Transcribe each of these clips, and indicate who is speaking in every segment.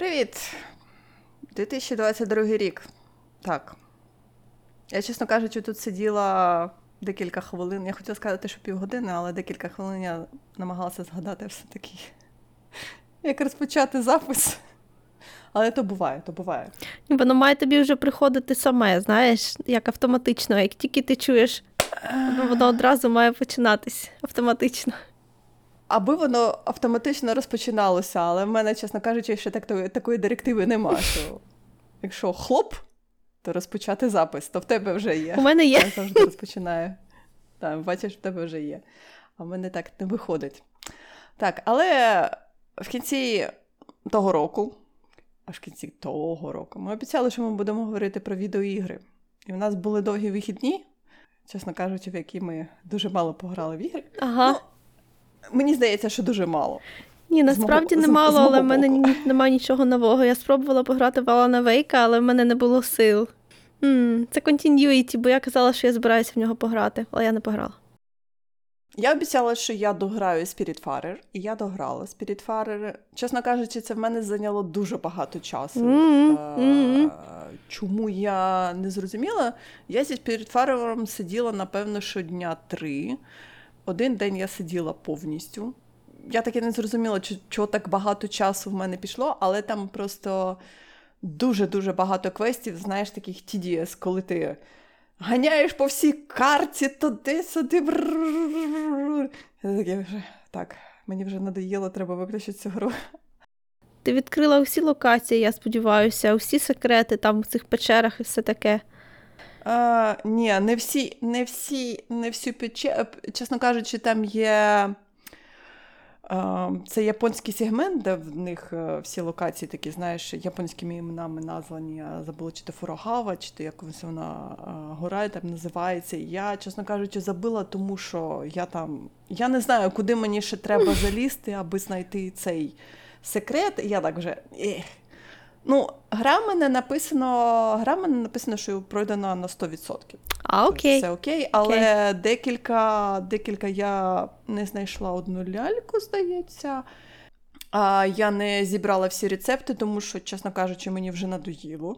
Speaker 1: Привіт! 2022 рік. Так. Я, чесно кажучи, тут сиділа декілька хвилин. Я хотіла сказати, що півгодини, але декілька хвилин я намагалася згадати все-таки, як розпочати запис. Але то буває, то буває.
Speaker 2: Воно має тобі вже приходити саме, знаєш, як автоматично, як тільки ти чуєш, воно одразу має починатись автоматично
Speaker 1: аби воно автоматично розпочиналося, але в мене, чесно кажучи, ще так, такої директиви нема. Що Якщо хлоп, то розпочати запис, то в тебе вже є.
Speaker 2: У мене є.
Speaker 1: Я завжди розпочинаю. Так, бачиш, в тебе вже є. А в мене так не виходить. Так, але в кінці того року, аж в кінці того року, ми обіцяли, що ми будемо говорити про відеоігри. І в нас були довгі вихідні, чесно кажучи, в які ми дуже мало пограли в ігри.
Speaker 2: Ага.
Speaker 1: Ну, Мені здається, що дуже мало.
Speaker 2: Ні, насправді
Speaker 1: мого, не
Speaker 2: але в мене немає нічого нового. Я спробувала пограти в Алана Вейка, але в мене не було сил. М-м, це Continuity, бо я казала, що я збираюся в нього пограти, але я не пограла.
Speaker 1: Я обіцяла, що я дограю Spiritfarer, і я дограла Spiritfarer. Чесно кажучи, це в мене зайняло дуже багато часу. Mm-hmm.
Speaker 2: Mm-hmm.
Speaker 1: Чому я не зрозуміла? Я зі Spiritfarer сиділа, напевно, що дня три. Один день я сиділа повністю. Я так і не зрозуміла, чого так багато часу в мене пішло, але там просто дуже-дуже багато квестів, знаєш, таких TDS, коли ти ганяєш по всій карті, туди сюди. Я таке вже так, мені вже надоїло, треба виключити цю гру.
Speaker 2: Ти відкрила всі локації, я сподіваюся, усі секрети там в цих печерах і все таке.
Speaker 1: А, ні, не всі, не всі, не всю пече... Чесно кажучи, там є. Це японський сегмент, де в них е, всі локації такі, знаєш, японськими іменами названі. Я забула, чи то Фурогава, чи то якось вона гора там називається. Я, чесно кажучи, забила, тому що я там. Я не знаю, куди мені ще треба залізти, аби знайти цей секрет. Я так вже. Ех. Ну, гра в мене написано, гра в мене написано, що пройдена на 100%.
Speaker 2: А, окей.
Speaker 1: Все окей, але декілька, декілька я не знайшла одну ляльку, здається. А я не зібрала всі рецепти, тому що, чесно кажучи, мені вже надоїло.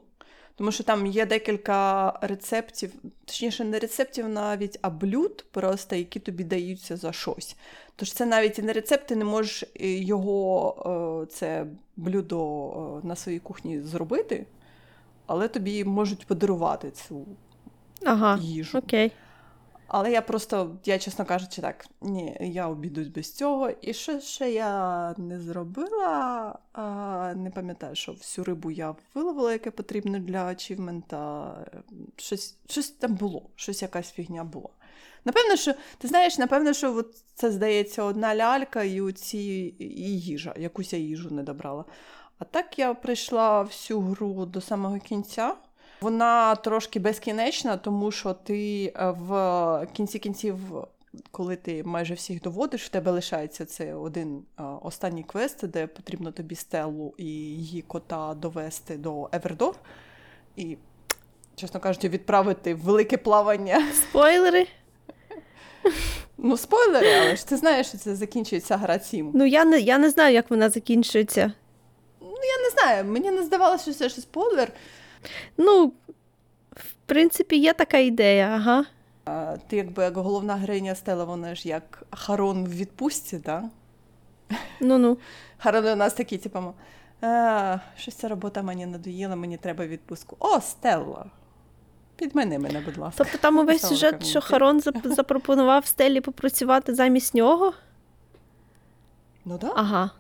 Speaker 1: Тому що там є декілька рецептів, точніше, не рецептів навіть, а блюд, просто які тобі даються за щось. Тож це навіть і не рецепт, ти не можеш е, його, е, це блюдо е, на своїй кухні зробити, але тобі можуть подарувати цю
Speaker 2: Ага,
Speaker 1: їжу.
Speaker 2: окей.
Speaker 1: Але я просто, я чесно кажучи, так, ні, я обійдусь без цього. І що ще я не зробила, а, не пам'ятаю, що всю рибу я виловила, яке потрібно для ачівмента. Щось, щось там було, щось якась фігня була. Напевно, що ти знаєш, напевно, що от це здається одна лялька і оці і їжа, якусь я їжу не добрала. А так я прийшла всю гру до самого кінця. Вона трошки безкінечна, тому що ти е, в кінці кінців, коли ти майже всіх доводиш, в тебе лишається це один е, останній квест, де потрібно тобі стелу і її кота довести до Евердор. І, чесно кажучи, відправити в велике плавання.
Speaker 2: Спойлери.
Speaker 1: Ну, спойлери, але ж ти знаєш, що це закінчується гра 7.
Speaker 2: Ну, я не, я не знаю, як вона закінчується.
Speaker 1: Ну, Я не знаю, мені не здавалося, що це ж спойлер.
Speaker 2: Ну, в принципі, є така ідея, ага.
Speaker 1: А, Ти якби як головна героїня Стела, вона ж як Харон в відпустці, так? Да?
Speaker 2: Ну-ну.
Speaker 1: Харон у нас такі, типу, а, щось ця робота мені надоїла, мені треба відпустку. О, Стелла! Підмени мене, будь ласка.
Speaker 2: Тобто там увесь
Speaker 1: Писала
Speaker 2: сюжет, що. Харон запропонував Стелі попрацювати замість нього.
Speaker 1: Ну так. Да?
Speaker 2: Ага.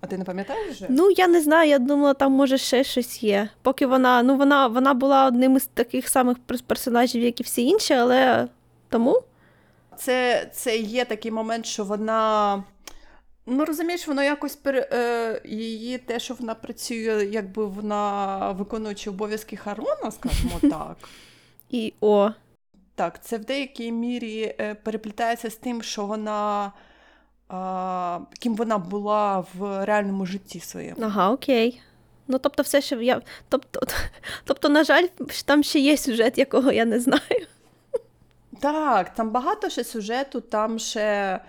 Speaker 1: А ти не пам'ятаєш вже?
Speaker 2: Ну, я не знаю, я думала, там може ще щось є. Поки вона, ну вона, вона була одним із таких самих персонажів, як і всі інші, але тому.
Speaker 1: Це, це є такий момент, що вона. Ну, розумієш, воно якось пере, е, її те, що вона працює, якби вона виконуючи обов'язки Харона, скажімо так.
Speaker 2: І о.
Speaker 1: Так, це в деякій мірі е, переплітається з тим, що вона. А, ким вона була в реальному житті своєму.
Speaker 2: Ага, окей. Ну, тобто, все ще я. Тобто, тобто, на жаль, там ще є сюжет, якого я не знаю.
Speaker 1: Так, там багато ще сюжету, там ще,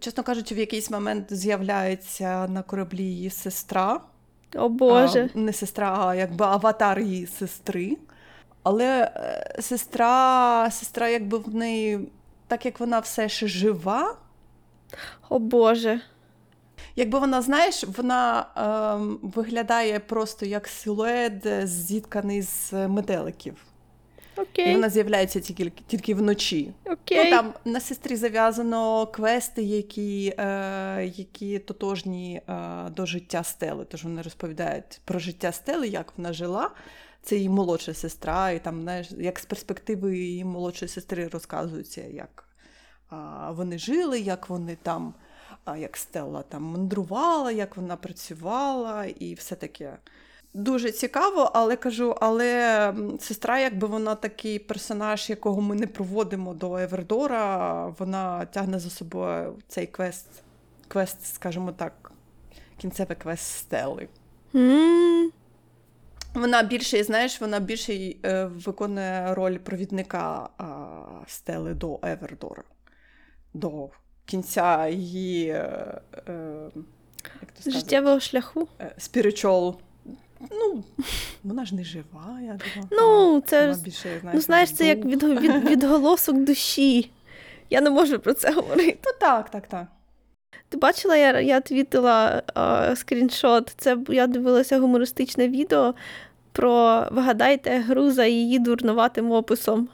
Speaker 1: чесно кажучи, в якийсь момент з'являється на кораблі її сестра,
Speaker 2: О Боже.
Speaker 1: А, не сестра, а якби аватар її сестри. Але е, сестра, сестра, якби в неї, так як вона все ще жива,
Speaker 2: О Боже.
Speaker 1: якби вона, знаєш, вона ем, виглядає просто як силует, е, зітканий з метеликів. І вона з'являється тільки, тільки вночі.
Speaker 2: Окей.
Speaker 1: Ну, там на сестрі зав'язано квести, які, е, які тотожні е, до життя стели. Тож вони розповідають про життя стели, як вона жила. Це її молодша сестра, і там, знаєш, як з перспективи її молодшої сестри розказується, як вони жили, як вони там, як Стелла там мандрувала, як вона працювала і все таке. Дуже цікаво, але кажу, але сестра, якби вона такий персонаж, якого ми не проводимо до Евердора, вона тягне за собою цей квест, квест, скажімо так, кінцевий квест Стелли.
Speaker 2: М,
Speaker 1: Вона більше, знаєш, вона більше е, виконує роль провідника а, Стели до Евердора, до кінця її е, е, як то
Speaker 2: Життєвого шляху.
Speaker 1: е, spiritual. Ну, вона ж не жива, я думаю.
Speaker 2: Ну, це
Speaker 1: вона більше, знаєш,
Speaker 2: Ну, знаєш, це як від, від, відголосок душі. Я не можу про це говорити.
Speaker 1: Ну, так, так, так.
Speaker 2: Ти бачила, я, я твітила а, скріншот. Це я дивилася гумористичне відео про вгадайте гру за її дурнуватим описом.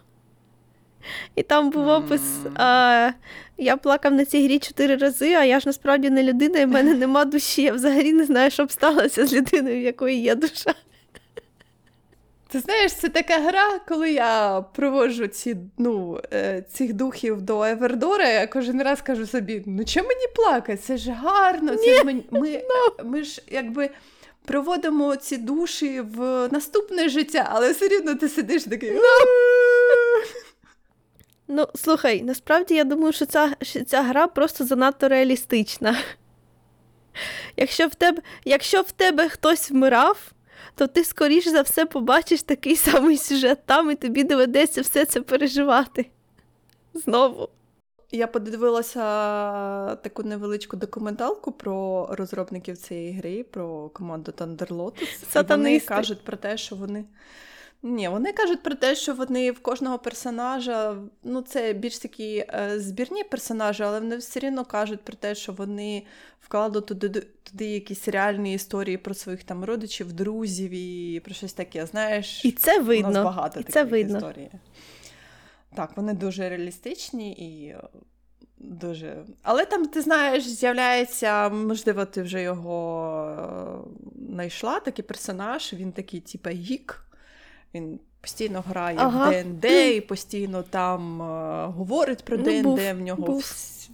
Speaker 2: І там був опис. А, я плакав на цій грі чотири рази, а я ж насправді не людина, і в мене нема душі. Я взагалі не знаю, що б сталося з людиною, в якої є душа.
Speaker 1: Ти знаєш, це така гра, коли я проводжу ці, ну, е, цих духів до Евердора, я кожен раз кажу собі: ну чому мені плакати? Це ж гарно, це ж ми, ми, ми ж якби проводимо ці душі в наступне життя, але все рівно ти сидиш такий.
Speaker 2: Ну, слухай, насправді я думаю, що ця, що ця гра просто занадто реалістична. Якщо в тебе, якщо в тебе хтось вмирав, то ти, скоріш за все, побачиш такий самий сюжет там, і тобі доведеться все це переживати. Знову.
Speaker 1: Я подивилася таку невеличку документалку про розробників цієї гри, про команду Thunder Lotus. І вони кажуть про те, що вони. Ні, вони кажуть про те, що вони в кожного персонажа, ну це більш такі е, збірні персонажі, але вони все рівно кажуть про те, що вони вкладуть туди, туди якісь реальні історії про своїх там родичів, друзів і про щось таке. Знаєш,
Speaker 2: І це
Speaker 1: у нас
Speaker 2: видно.
Speaker 1: багато
Speaker 2: І це видно.
Speaker 1: історій. Так, вони дуже реалістичні і дуже. Але там, ти знаєш, з'являється, можливо, ти вже його е, знайшла, такий персонаж, він такий, типа, гік. Він постійно грає
Speaker 2: Ага.
Speaker 1: в ДНД і постійно там е, говорить про
Speaker 2: Ну,
Speaker 1: ДНД,
Speaker 2: був,
Speaker 1: в нього
Speaker 2: був.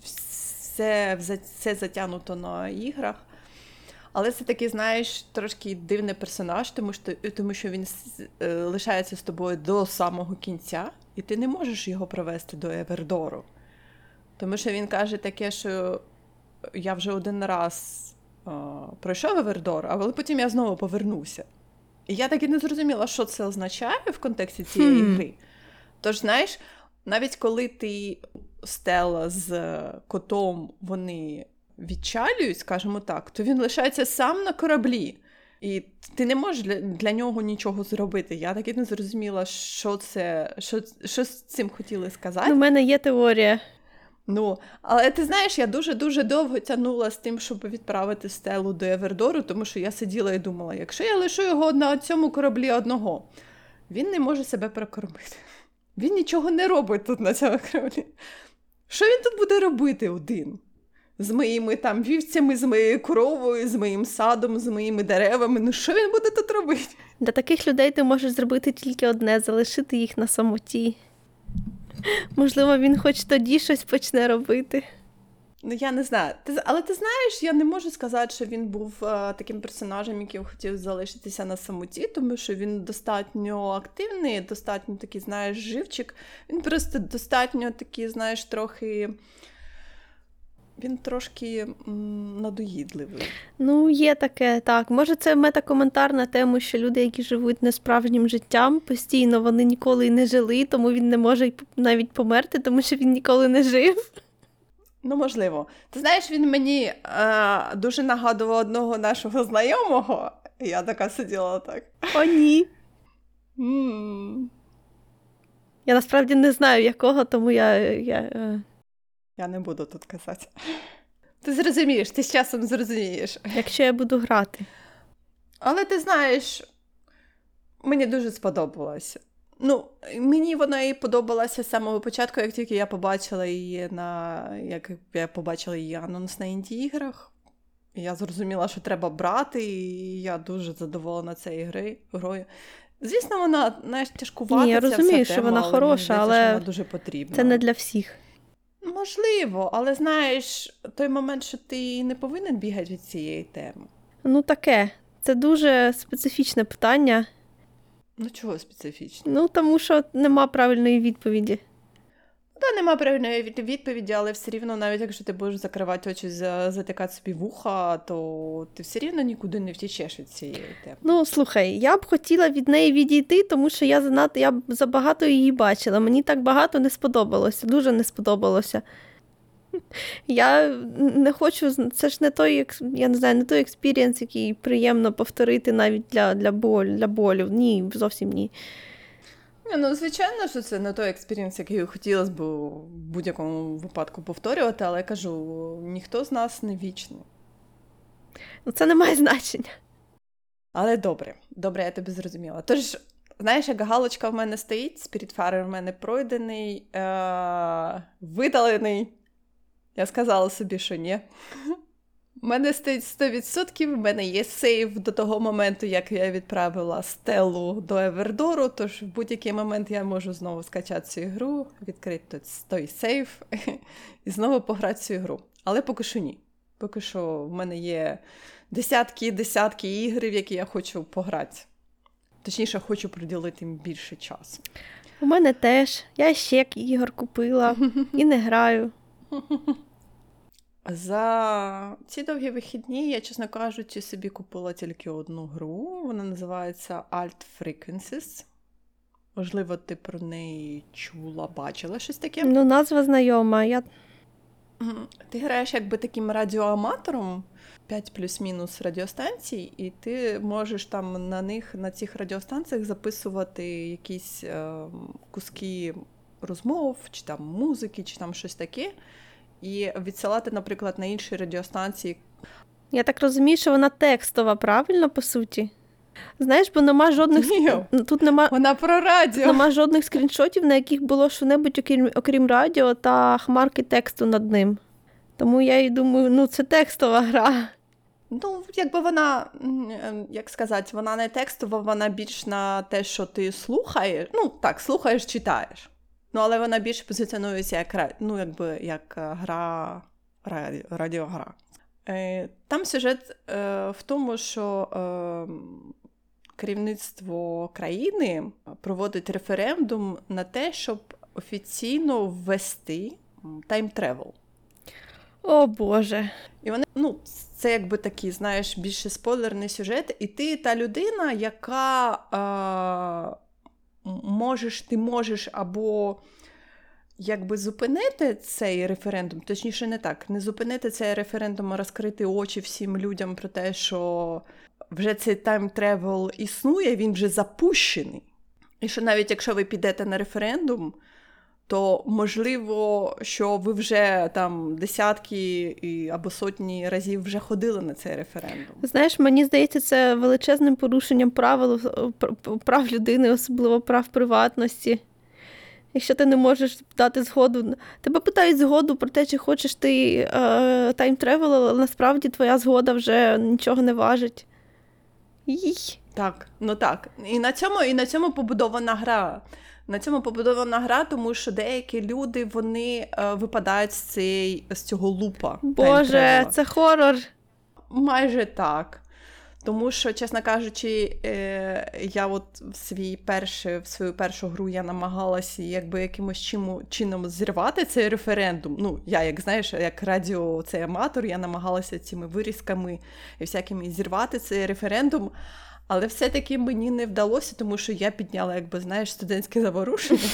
Speaker 1: все, все затягнуто на іграх. Але це такий, знаєш, трошки дивний персонаж, тому що, тому що він е, лишається з тобою до самого кінця, і ти не можеш його провести до Евердору. Тому що він каже таке, що я вже один раз е, пройшов Евердор, але потім я знову повернуся. Я так і не зрозуміла, що це означає в контексті цієї
Speaker 2: Хм.
Speaker 1: гри. Тож, знаєш, навіть коли ти Стелла з котом вони відчалюють, скажімо так, то він лишається сам на кораблі. І ти не можеш для, для нього нічого зробити. Я так і не зрозуміла, що це, що, що з цим хотіли сказати.
Speaker 2: У мене є теорія.
Speaker 1: Ну, але ти знаєш, я дуже-дуже довго тягнула з тим, щоб відправити стелу до Евердору, тому що я сиділа і думала, якщо я лишу його на цьому кораблі одного, він не може себе прокормити. Він нічого не робить тут на цьому кораблі. Що він тут буде робити один? З моїми там вівцями, з моєю коровою, з моїм садом, з моїми деревами. Ну що він буде тут робити?
Speaker 2: Для таких людей ти можеш зробити тільки одне залишити їх на самоті. Можливо, він хоч тоді щось почне робити.
Speaker 1: Ну, я не знаю. Ти, але ти знаєш, я не можу сказати, що він був е, таким персонажем, який хотів залишитися на самоті, тому що він достатньо активний, достатньо такий, знаєш, живчик. Він просто достатньо такий, знаєш, трохи. Він трошки надоїдливий.
Speaker 2: Ну, є таке, так. Може, це метакоментар на тему, що люди, які живуть несправжнім життям, постійно вони ніколи не жили, тому він не може навіть померти, тому що він ніколи не жив.
Speaker 1: Ну, можливо. Ти знаєш, він мені е, дуже нагадував одного нашого знайомого, Я така сиділа так.
Speaker 2: О, ні.
Speaker 1: М.
Speaker 2: Я насправді не знаю якого, тому я. я е,
Speaker 1: Я не буду тут казати. Ти зрозумієш, ти з часом зрозумієш.
Speaker 2: якщо я буду грати.
Speaker 1: Але ти знаєш, мені дуже сподобалося. Ну, мені вона і подобалася з самого початку, як тільки я побачила її на як я побачила її анонс на інді-іграх. Я зрозуміла, що треба брати, і я дуже задоволена цією гри, грою. Звісно, вона знаєш, тяжкувата.
Speaker 2: Ні, я розумію, що
Speaker 1: тема,
Speaker 2: вона
Speaker 1: але мені
Speaker 2: хороша,
Speaker 1: здається,
Speaker 2: але
Speaker 1: що вона дуже потрібна.
Speaker 2: Це не для всіх.
Speaker 1: Можливо, але знаєш, той момент, що ти не повинен бігати від цієї теми.
Speaker 2: Ну, таке. Це дуже специфічне питання.
Speaker 1: Ну, чого специфічне?
Speaker 2: Ну, тому що нема правильної відповіді.
Speaker 1: Та нема правильної відповіді, але все рівно, навіть якщо ти будеш закривати очі, затикати собі вуха, то ти все рівно нікуди не втічеш від цієї теми.
Speaker 2: Ну, слухай, я б хотіла від неї відійти, тому що я занадто я б забагато її бачила. Мені так багато не сподобалося, дуже не сподобалося. Я не хочу, це ж не той, я не знаю, не той experience, який приємно повторити навіть для, для, боль, для болю. Ні, зовсім ні.
Speaker 1: Ні, ну, звичайно, що це не той experience, який хотілося б в будь-якому випадку повторювати, але я кажу, ніхто з нас не вічний.
Speaker 2: Ну, це не має значення.
Speaker 1: Але добре, добре, я тебе зрозуміла. Тож, знаєш, як галочка в мене стоїть, Spiritfarer в мене пройдений, е- видалений. Я сказала собі, що ні. У мене стоїть 100%, в мене є сейв до того моменту, як я відправила стелу до Евердору, тож в будь-який момент я можу знову скачати цю ігру, відкрити той- сейв і знову пограти цю ігру. Але поки що ні. Поки що в мене є десятки і десятки ігр, в які я хочу пограти. Точніше, хочу приділити їм більше часу.
Speaker 2: У мене теж. Я ще ігор купила і не граю.
Speaker 1: За ці довгі вихідні я, чесно кажучи, собі купила тільки одну гру. Вона називається Alt Frequencies. Можливо, ти про неї чула, бачила щось таке.
Speaker 2: Ну, назва знайома. Я...
Speaker 1: Ти граєш якби таким радіоаматором, 5 плюс-мінус радіостанцій, і ти можеш там на них, на цих радіостанціях записувати якісь е, куски розмов, чи там музики, чи там щось таке, і відсилати, наприклад, на інші радіостанції.
Speaker 2: я так розумію, що вона текстова, правильно, по суті? Знаєш, бо нема жодних
Speaker 1: Ні.
Speaker 2: тут нема,
Speaker 1: Вона про радіо.
Speaker 2: нема жодних скріншотів, на яких було що-небудь, окрім, окрім радіо та хмарки тексту над ним. Тому я і думаю, ну це текстова гра.
Speaker 1: Ну, якби вона, е, як сказати, вона не текстова, вона більш на те, що ти слухаєш. Ну, так, слухаєш, читаєш. Ну, але вона більше позиціонується як, ну, якби, як е, гра, раді- радіогра. Е, Там сюжет е, в тому, що е, керівництво країни проводить референдум на те, щоб офіційно ввести time travel.
Speaker 2: О Боже.
Speaker 1: І вони, ну, це якби такий, знаєш, більше спойлерний сюжет, і ти та людина, яка е, можеш, ти можеш або якби зупинити цей референдум, точніше, не так, не зупинити цей референдум, а розкрити очі всім людям про те, що вже цей time travel існує, він вже запущений. І що навіть якщо ви підете на референдум, то можливо, що ви вже там десятки і, або сотні разів вже ходили на цей референдум.
Speaker 2: Знаєш, мені здається, це величезним порушенням правил е, прав людини, особливо прав приватності. Якщо ти не можеш дати згоду, тебе питають згоду про те, чи хочеш ти е, time travel, але насправді твоя згода вже нічого не важить. Їй.
Speaker 1: Так, ну так. І на цьому, і на цьому побудована гра. На цьому побудована гра, тому що деякі люди вони е, випадають з, цей, з цього loop
Speaker 2: а.
Speaker 1: Боже,
Speaker 2: це хорор.
Speaker 1: Майже так. Тому що, чесно кажучи, е, я от в свій перший, в свою першу гру я намагалася якби якимось чиму, чином зірвати цей референдум. Ну, я, як знаєш, як радіо цей аматор, я намагалася цими вирізками і всякими зірвати цей референдум. Але все-таки мені не вдалося, тому що я підняла, якби знаєш, студентське заворушення.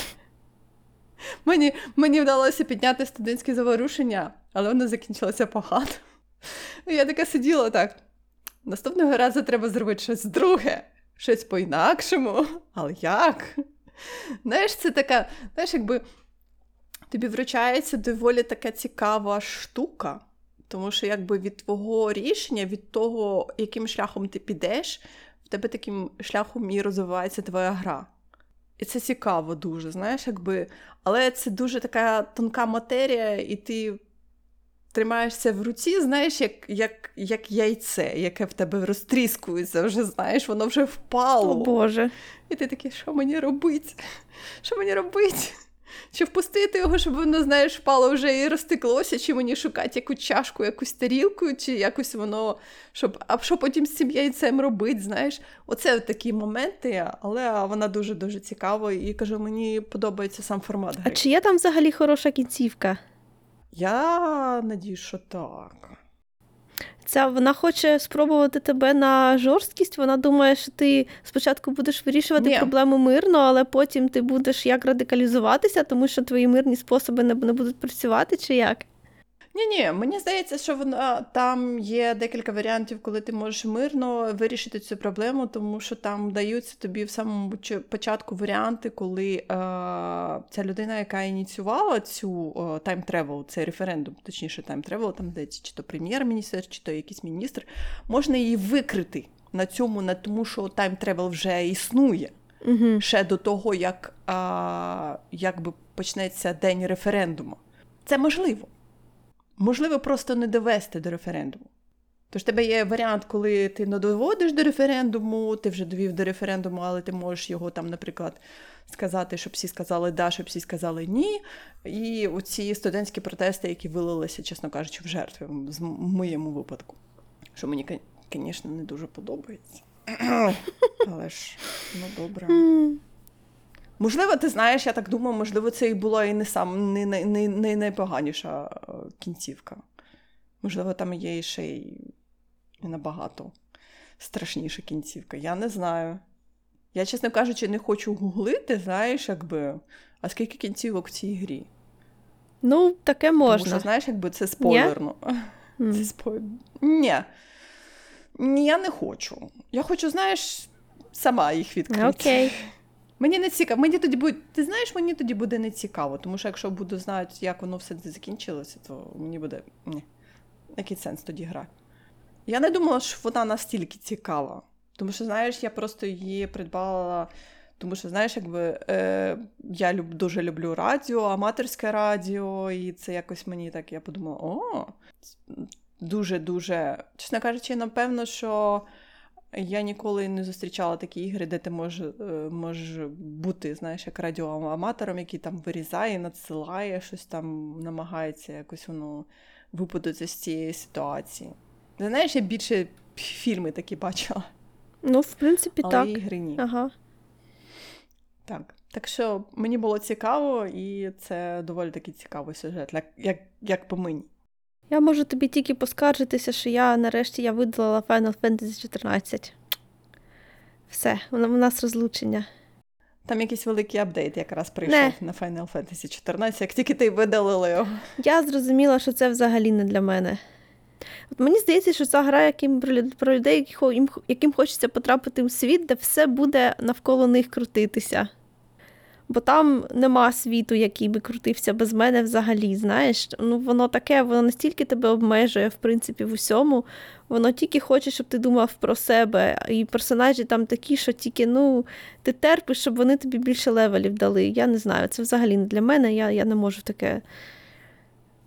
Speaker 1: Мені, мені вдалося підняти студентське заворушення, але воно закінчилося погано. Ну, Я така сиділа так. Наступного разу треба зробити щось друге, щось по-інакшому. Але як? Знаєш, це така, знаєш, якби тобі вручається доволі така цікава штука, тому що якби від твого рішення, від того, яким шляхом ти підеш, в тебе таким шляхом і розвивається твоя гра. І це цікаво дуже, знаєш, якби. Але це дуже така тонка матерія, і ти тримаєшся в руці, знаєш, як як, як яйце, яке в тебе розтріскується, вже знаєш, воно вже впало.
Speaker 2: О Боже.
Speaker 1: І ти такий, що мені робити? Що мені робити? Чи впустити його, щоб воно, знаєш, впало вже і розтеклося, чи мені шукати якусь чашку, якусь тарілку, чи якось воно, щоб, а що потім з цим яйцем робити, знаєш? Оце такі моменти, але вона дуже-дуже цікава, і кажу, мені подобається сам формат
Speaker 2: А чи є там взагалі хороша кінцівка?
Speaker 1: Я надію, що так.
Speaker 2: Ця вона хоче спробувати тебе на жорсткість. Вона думає, що ти спочатку будеш вирішувати
Speaker 1: Ні.
Speaker 2: проблему мирно, але потім ти будеш як радикалізуватися, тому що твої мирні способи не, не будуть працювати, чи як?
Speaker 1: Ні, ні, мені здається, що вона там є декілька варіантів, коли ти можеш мирно вирішити цю проблему, тому що там даються тобі в самому початку варіанти, коли е, ця людина, яка ініціювала цю time travel, цей референдум, точніше time travel, там здається, чи то прем'єр-міністр, чи то якийсь міністр, можна її викрити на цьому, на тому, що time travel вже існує
Speaker 2: Угу.
Speaker 1: ще до того, як а, якби почнеться день референдуму. Це можливо. Можливо, просто не довести до референдуму. Тож тебе є варіант, коли ти не доводиш до референдуму, ти вже довів до референдуму, але ти можеш його там, наприклад, сказати, щоб всі сказали да, щоб всі сказали ні. І оці студентські протести, які вилилися, чесно кажучи, в жертви в моєму випадку. Що мені, звісно, не дуже подобається. Але ж, ну добре. Можливо, ти знаєш, я так думаю, можливо, це і була і не сам не, не, не, не найпоганіша е, кінцівка. Можливо, там є ще й набагато страшніша кінцівка. Я не знаю. Я, чесно кажучи, не хочу гуглити, знаєш, якби. А скільки кінцівок в цій грі?
Speaker 2: Ну, таке можна.
Speaker 1: Тому що, знаєш, якби це спойлерно.
Speaker 2: М.
Speaker 1: Це спойлер. Ні. Ні, я не хочу. Я хочу, знаєш, сама їх відкрити.
Speaker 2: Окей.
Speaker 1: Мені не цікаво. Мені тоді буде, ти знаєш, мені тоді буде не цікаво, тому що якщо буду знати, як воно все закінчилося, то мені буде. Ні. Який сенс тоді грати? Я не думала, що вона настільки цікава. Тому що, знаєш, я просто її придбала. Тому що, знаєш, якби е, я люб, дуже люблю радіо, аматорське радіо, і це якось мені так, я подумала, о, дуже-дуже. Чесно кажучи, напевно, що я ніколи не зустрічала такі ігри, де ти можеш може бути, знаєш, як радіоаматором, який там вирізає, надсилає, щось там намагається якось воно випадати з цієї ситуації. Знаєш, я більше фільми такі бачила.
Speaker 2: Ну, в принципі,
Speaker 1: але
Speaker 2: так.
Speaker 1: ігри ні.
Speaker 2: Ага.
Speaker 1: Так. Так що мені було цікаво, і це доволі такий цікавий сюжет, як, як, як по мені.
Speaker 2: Я можу тобі тільки поскаржитися, що я нарешті я видалила Final Fantasy 14. Все, у нас розлучення.
Speaker 1: Там якийсь великий апдейт якраз прийшов
Speaker 2: Не.
Speaker 1: на Final Fantasy 14, як тільки ти видалила його.
Speaker 2: Я зрозуміла, що це взагалі не для мене. От мені здається, що це гра яким, про людей, яким хочеться потрапити у світ, де все буде навколо них крутитися. Бо там нема світу, який би крутився без мене взагалі. Знаєш, ну воно таке, воно настільки тебе обмежує, в принципі, в усьому. Воно тільки хоче, щоб ти думав про себе. І персонажі там такі, що тільки ну, ти терпиш, щоб вони тобі більше левелів дали. Я не знаю, це взагалі не для мене, я, я не можу таке.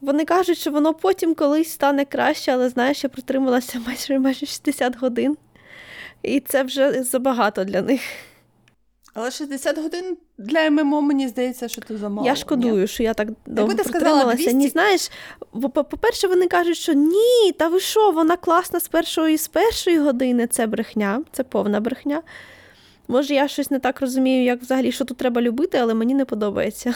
Speaker 2: Вони кажуть, що воно потім колись стане краще, але знаєш, я протрималася майже майже 60 годин. І це вже забагато для них.
Speaker 1: Але 60 годин для ММО, мені здається, що то замало.
Speaker 2: я
Speaker 1: ні?
Speaker 2: шкодую, що я так довго
Speaker 1: ти сказала
Speaker 2: протрималася. Ні, знаєш, по-перше, вони кажуть, що ні, та ви що, вона класна з першої з першої години. Це брехня, це повна брехня. Може, я щось не так розумію, як взагалі, що тут треба любити, але мені не подобається.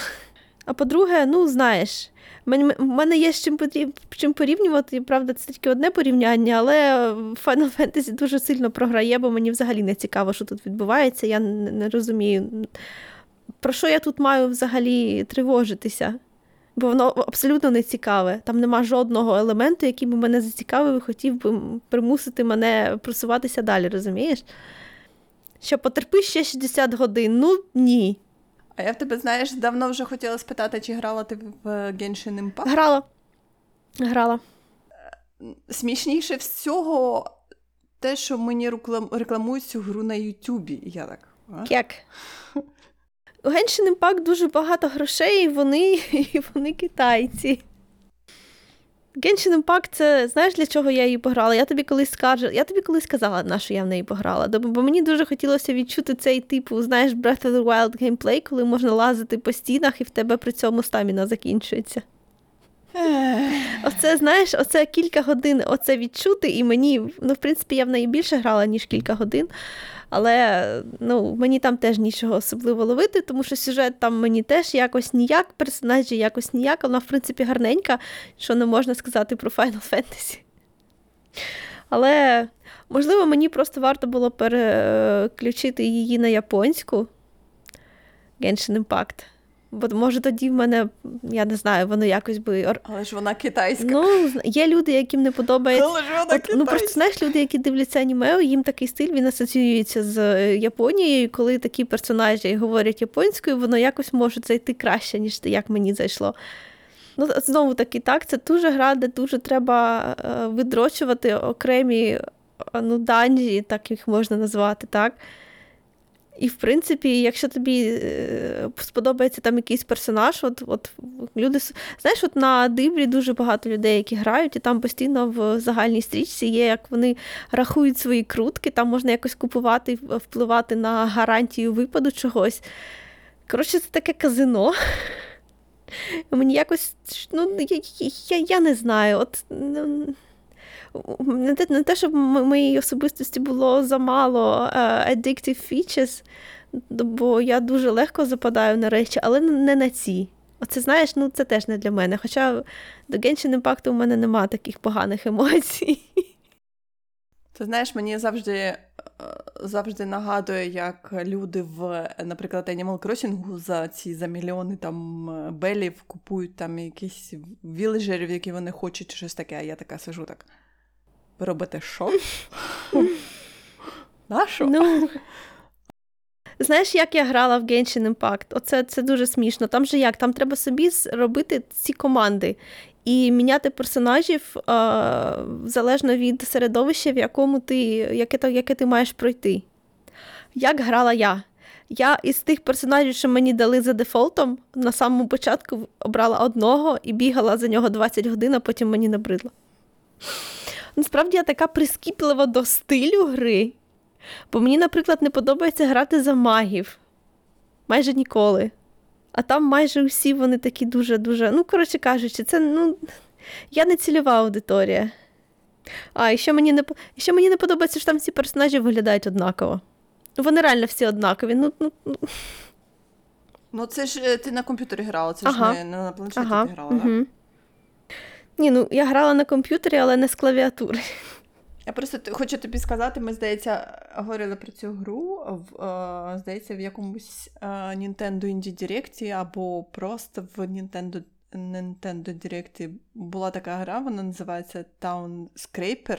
Speaker 2: А по-друге, ну знаєш, в мене є з чим, потріб- чим порівнювати. Правда, це тільки одне порівняння, але Final Fantasy дуже сильно програє, бо мені взагалі не цікаво, що тут відбувається. Я не, розумію, про що я тут маю взагалі тривожитися. бо воно абсолютно не цікаве. Там нема жодного елементу, який би мене зацікавив і хотів би примусити мене просуватися далі, розумієш? Що потерпи ще 60 годин. Ну ні.
Speaker 1: А я в тебе, знаєш, давно вже хотіла спитати, чи грала ти в Genshin Impact?
Speaker 2: Грала. Грала.
Speaker 1: Смішніше всього те, що мені рекламують цю гру на Ютубі. Я так. А?
Speaker 2: Як? У Genshin Impact дуже багато грошей, і вони і вони китайці. Genshin Impact це знаєш, для чого я її пограла? Я тобі колись скажу, я тобі колись сказала, на що я в неї пограла. Бо мені дуже хотілося відчути цей типу, знаєш, Breath of the Wild геймплей, коли можна лазити по стінах і в тебе при цьому стаміна закінчується. Оце, знаєш, оце кілька годин оце відчути, і мені, ну, в принципі, я в неї більше грала, ніж кілька годин. Але ну, мені там теж нічого особливо ловити, тому що сюжет там мені теж якось ніяк, персонажі якось ніяк, вона, в принципі, гарненька, що не можна сказати про Final Fantasy. Але, можливо, мені просто варто було переключити її на японську Genshin Impact. Бо може тоді в мене, я не знаю, воно якось би.
Speaker 1: Але ж вона китайська.
Speaker 2: Ну, є люди, яким не подобається.
Speaker 1: Але ж вона От,
Speaker 2: Ну просто знаєш, люди, які дивляться аніме, їм такий стиль він асоціюється з е, Японією. Коли такі персонажі говорять японською, воно якось може зайти краще, ніж як мені зайшло. Ну, знову таки, так, це дуже гра, де дуже треба е, видрочувати окремі е, ну, данжі, так їх можна назвати, так. І, в принципі, якщо тобі е, сподобається там якийсь персонаж, от от люди знаєш, от на Дибрі дуже багато людей, які грають, і там постійно в загальній стрічці є, як вони рахують свої крутки, там можна якось купувати, впливати на гарантію випаду чогось. Коротше, це таке казино. Мені якось, ну, я, я, я не знаю. от... Не те, не те, щоб моїй особистості було замало uh, addictive features, бо я дуже легко западаю на речі, але не на ці. Оце знаєш, ну це теж не для мене. Хоча до Genshin Impact у мене нема таких поганих емоцій.
Speaker 1: Ти знаєш, мені завжди е, завжди нагадує, як люди в, наприклад, Animal Crossing за ці за мільйони там е, белів купують там якісь віледжерів, які вони хочуть, щось таке, а я така сижу так. Ви робите що? Нащо?
Speaker 2: Ну, Знаєш, як я грала в Genshin Impact? Оце це дуже смішно. Там же як? Там треба собі робити ці команди і міняти персонажів а, залежно від середовища, в якому ти, яке, яке ти маєш пройти. Як грала я? Я із тих персонажів, що мені дали за дефолтом, на самому початку обрала одного і бігала за нього 20 годин, а потім мені набридло. Насправді я така прискіплива до стилю гри. Бо мені, наприклад, не подобається грати за магів. Майже ніколи. А там майже усі вони такі дуже-дуже. Ну, коротше кажучи, це ну, я не цільова аудиторія. А, і ще мені не і ще мені не подобається, що там всі персонажі виглядають однаково. Ну, Вони реально всі однакові. Ну, ну, ну.
Speaker 1: ну це ж е, ти на комп'ютері грала, це ага. ж не, не на планшеті ага. ти грала, так?
Speaker 2: Угу. Ні, ну я грала на комп'ютері, але не з клавіатури.
Speaker 1: Я просто хочу тобі сказати, ми, здається, говорили про цю гру, в, е, здається, в якомусь е, Nintendo Indie Direct або просто в Nintendo Nintendo Direct була така гра, вона називається Town Scraper.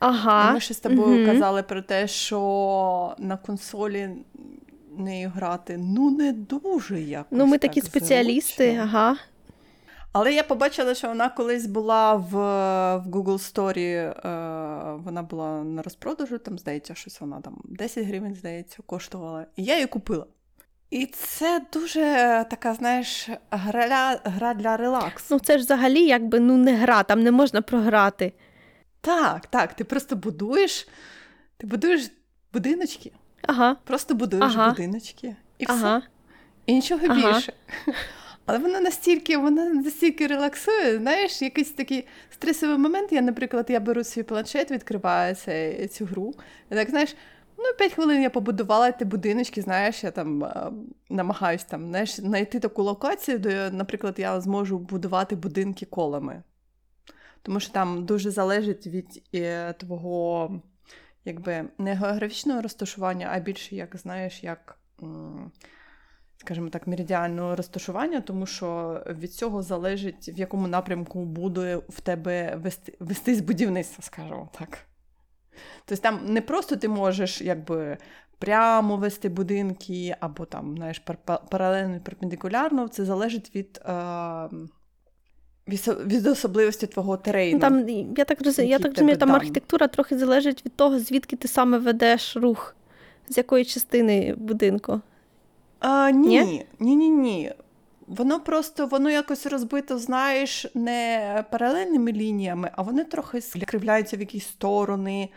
Speaker 2: Ага.
Speaker 1: І ми ще з тобою угу. казали про те, що на консолі нею грати ну не дуже якось.
Speaker 2: Ну, ми такі
Speaker 1: так
Speaker 2: спеціалісти,
Speaker 1: зручно.
Speaker 2: ага.
Speaker 1: Але я побачила, що вона колись була в в Google Story, е, вона була на розпродажу, там, здається, щось вона там 10 гривень, здається, коштувала. І я її купила. І це дуже така, знаєш, гра, гра для релаксу.
Speaker 2: Ну, це ж взагалі якби ну, не гра, там не можна програти.
Speaker 1: Так, так, ти просто будуєш, ти будуєш будиночки.
Speaker 2: Ага.
Speaker 1: Просто будуєш
Speaker 2: ага.
Speaker 1: будиночки. І
Speaker 2: ага.
Speaker 1: все. І нічого ага. більше. Але вона настільки вона настільки релаксує, знаєш, якийсь такий стресовий момент. Я, наприклад, я беру свій планшет, відкриваю цю, цю гру. І так, знаєш, ну, 5 хвилин я побудувала ті будиночки, знаєш, я там намагаюся там, знаєш, знайти таку локацію, де, наприклад, я зможу будувати будинки колами. Тому що там дуже залежить від е, твого якби, не географічного розташування, а більше, як знаєш, як. М- скажімо так, меридіального розташування, тому що від цього залежить, в якому напрямку буде в тебе вести, вестись будівництво, скажімо так. Тобто там не просто ти можеш якби прямо вести будинки, або там, знаєш, паралельно перпендикулярно, це залежить від. Е- від особливості твого терейну.
Speaker 2: Ну, там, Я так розумію, я так розумію, там, там архітектура трохи залежить від того, звідки ти саме ведеш рух, з якої частини будинку.
Speaker 1: А, Ні, ні, ні, ні. Воно просто воно якось розбито, знаєш, не паралельними лініями, а вони трохи скривляються в якісь сторони.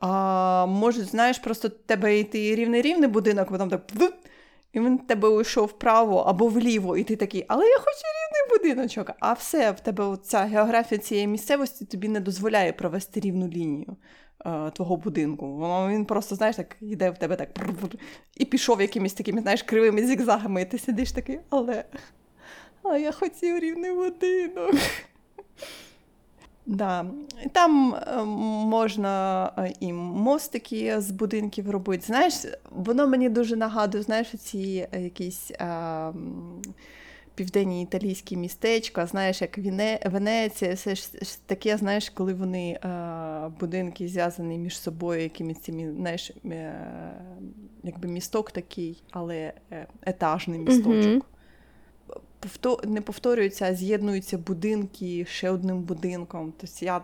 Speaker 1: А, Може, знаєш, просто тебе йти рівний-рівний будинок, потім так і він тебе уйшов вправо або вліво, і ти такий, але я хочу рівний будиночок. А все, в тебе ця географія цієї місцевості тобі не дозволяє провести рівну лінію твого будинку. Воно він просто, знаєш, так йде в тебе так і пішов якимись такими, знаєш, кривими зігзагами, і ти сидиш такий, але, але я хотів рівний будинок. Да. Там е, можна е, і мостики з будинків робити. Знаєш, воно мені дуже нагадує, знаєш, ці е, якісь а, південні італійські містечка, знаєш, як Віне... Венеція, все ж таке, знаєш, коли вони а, будинки зв'язані між собою, якимись цими, знаєш, якби місток такий, але етажний місточок. Не повторюються, а з'єднуються будинки ще одним будинком. Тобто я,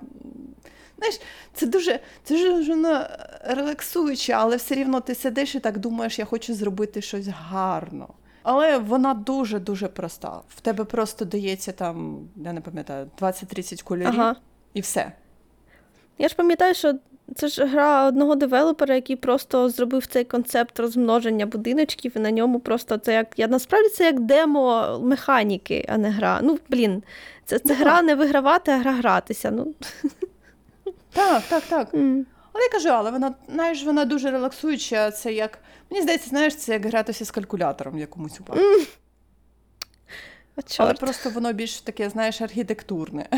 Speaker 1: знаєш, Це дуже це дуже ну, релаксуюче, але все рівно ти сидиш і так думаєш, я хочу зробити щось гарно. Але вона дуже-дуже проста. В тебе просто дається там, я не пам'ятаю, 20-30 кольорів ага. і все.
Speaker 2: Я ж пам'ятаю, що це ж гра одного девелопера, який просто зробив цей концепт розмноження будиночків, і на ньому просто це як. Я насправді це як демо механіки, а не гра. Ну, блін, це це гра не вигравати, а гра гратися. Ну.
Speaker 1: Так, так, так. Mm. Але я кажу, але вона знаєш, вона дуже релаксуюча. Це як. Мені здається, знаєш, це як гратися з калькулятором в якомусь упадку. Mm. Але просто воно більш таке, знаєш, архітектурне.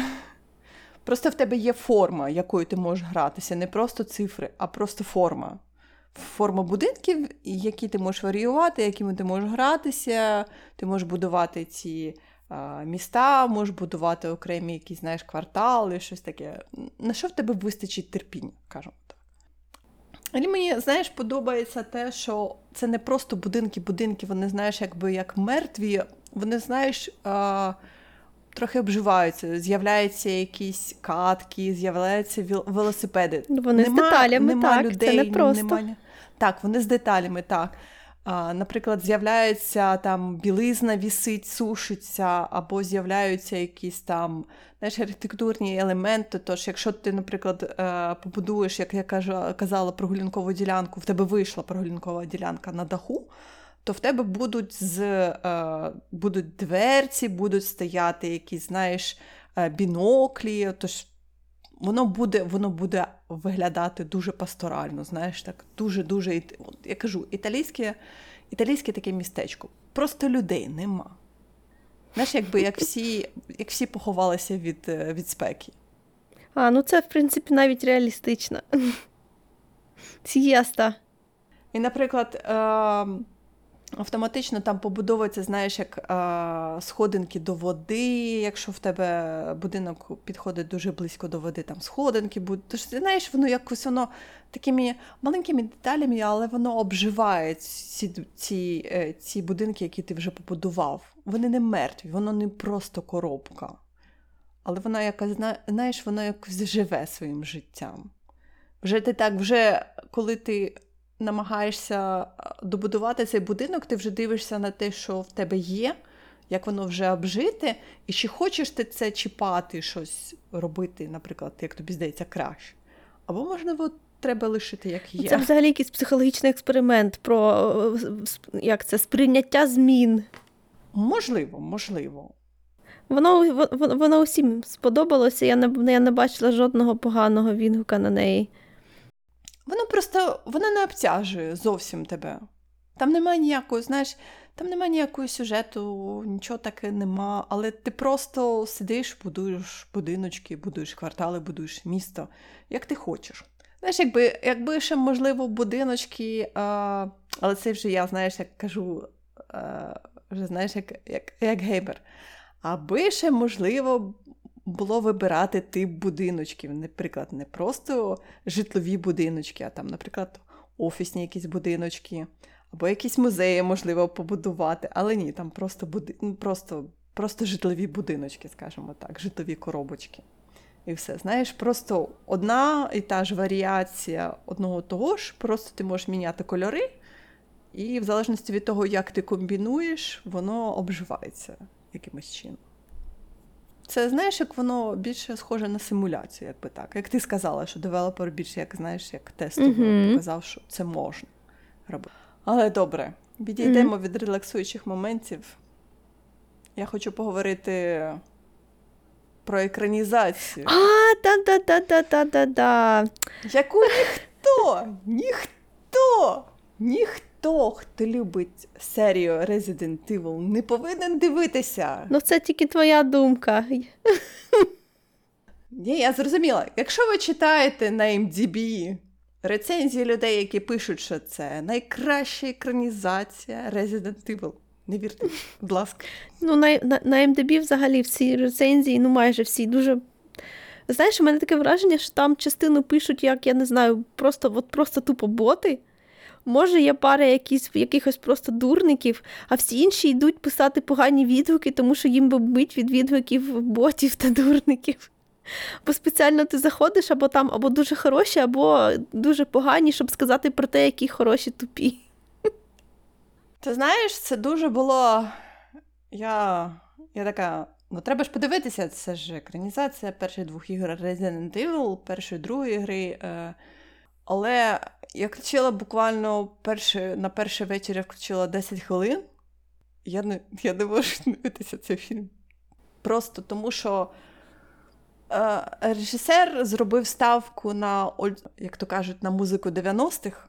Speaker 1: Просто в тебе є форма, якою ти можеш гратися, не просто цифри, а просто форма. Форма будинків, які ти можеш варіювати, якими ти можеш гратися, ти можеш будувати ці а, міста, можеш будувати окремі якісь знаєш, квартали, щось таке. На що в тебе вистачить терпіння, кажемо. Але мені, знаєш, подобається те, що це не просто будинки-будинки, вони, знаєш, якби як мертві, вони, знаєш. А, трохи обживаються, з'являються якісь катки, з'являються велосипеди.
Speaker 2: Вони нема, з деталями, нема так, людей, це не просто. Нема...
Speaker 1: Так, вони з деталями, так. Наприклад, з'являється там білизна вісить, сушиться, або з'являються якісь там знаєш, архітектурні елементи. Тож, якщо ти, наприклад, е, побудуєш, як я казала, прогулянкову ділянку, в тебе вийшла прогулянкова ділянка на даху то в тебе будуть з, е, будуть дверці, будуть стояти якісь, знаєш, е, біноклі. Тож воно буде воно буде виглядати дуже пасторально, знаєш, так, дуже-дуже, я кажу, італійське італійське таке містечко. Просто людей нема. Знаєш, якби як всі як всі поховалися від від спеки.
Speaker 2: А, ну це, в принципі, навіть реалістично. Сієста.
Speaker 1: І, наприклад, е, Автоматично там побудовується, знаєш, як е, сходинки до води. Якщо в тебе будинок підходить дуже близько до води, там сходинки будуть. Тож знаєш, воно якось воно такими маленькими деталями, але воно обживає ці ці, е, ці будинки, які ти вже побудував. Вони не мертві, воно не просто коробка. Але вона якась, знаєш, воно якось живе своїм життям. Вже ти так, вже коли ти намагаєшся добудувати цей будинок, ти вже дивишся на те, що в тебе є, як воно вже обжите, і чи хочеш ти це чіпати, щось робити, наприклад, як тобі здається, краще. Або, можливо, треба лишити, як є.
Speaker 2: Це взагалі якийсь психологічний експеримент про як це, сприйняття змін.
Speaker 1: Можливо, можливо.
Speaker 2: Воно воно, воно усім сподобалося, я не я не бачила жодного поганого відгука на неї.
Speaker 1: Воно просто воно не обтяжує зовсім тебе. Там немає ніякого, знаєш, там немає ніякого сюжету, нічого таке нема, але ти просто сидиш, будуєш будиночки, будуєш квартали, будуєш місто, як ти хочеш. Знаєш, якби якби ще, можливо, будиночки, а, але це вже я, знаєш, як кажу, е, вже знаєш, як, як, як геймер. Аби ще можливо було вибирати тип будиночків. Наприклад, не просто житлові будиночки, а там, наприклад, офісні якісь будиночки, або якісь музеї можливо побудувати. Але ні, там просто буди... ну, просто, просто житлові будиночки, скажімо так, житлові коробочки. І все. Знаєш, просто одна і та ж варіація одного того ж, просто ти можеш міняти кольори, і в залежності від того, як ти комбінуєш, воно обживається якимось чином. Це знаєш, як воно більше схоже на симуляцію, якби так. Як ти сказала, що девелопер більше, як знаєш, як тестово
Speaker 2: Мгм.
Speaker 1: показав, що це можна робити. Але добре, відійдемо від релаксуючих моментів. Я хочу поговорити про екранізацію.
Speaker 2: А, да-да-да-да-да-да-да.
Speaker 1: Яку ніхто, ніхто, ніхто, хто любить серію Resident Evil, не повинен дивитися.
Speaker 2: Ну, це тільки твоя думка.
Speaker 1: Ні, я зрозуміла. Якщо ви читаєте на MDB рецензії людей, які пишуть, що це найкраща екранізація Resident Evil, не вірте, будь ласка.
Speaker 2: Ну, на, на, на MDB взагалі всі рецензії, ну майже всі дуже. Знаєш, у мене таке враження, що там частину пишуть, як я не знаю, просто от просто тупо боти. Може, є пара якісь, якихось просто дурників, а всі інші йдуть писати погані відгуки, тому що їм бомбить від відгуків ботів та дурників. Бо спеціально ти заходиш або там або дуже хороші, або дуже погані, щоб сказати про те, які хороші тупі.
Speaker 1: Ти знаєш, це дуже було. Я, я така. Ну, треба ж подивитися, це ж екранізація перших двох ігор Resident Evil, першої другої гри. Е, але я включила буквально перші, на перший вечір я включила 10 хвилин. Я не, я не можу дивитися цей фільм. Просто тому, що е, режисер зробив ставку на, як то кажуть, на музику 90-х.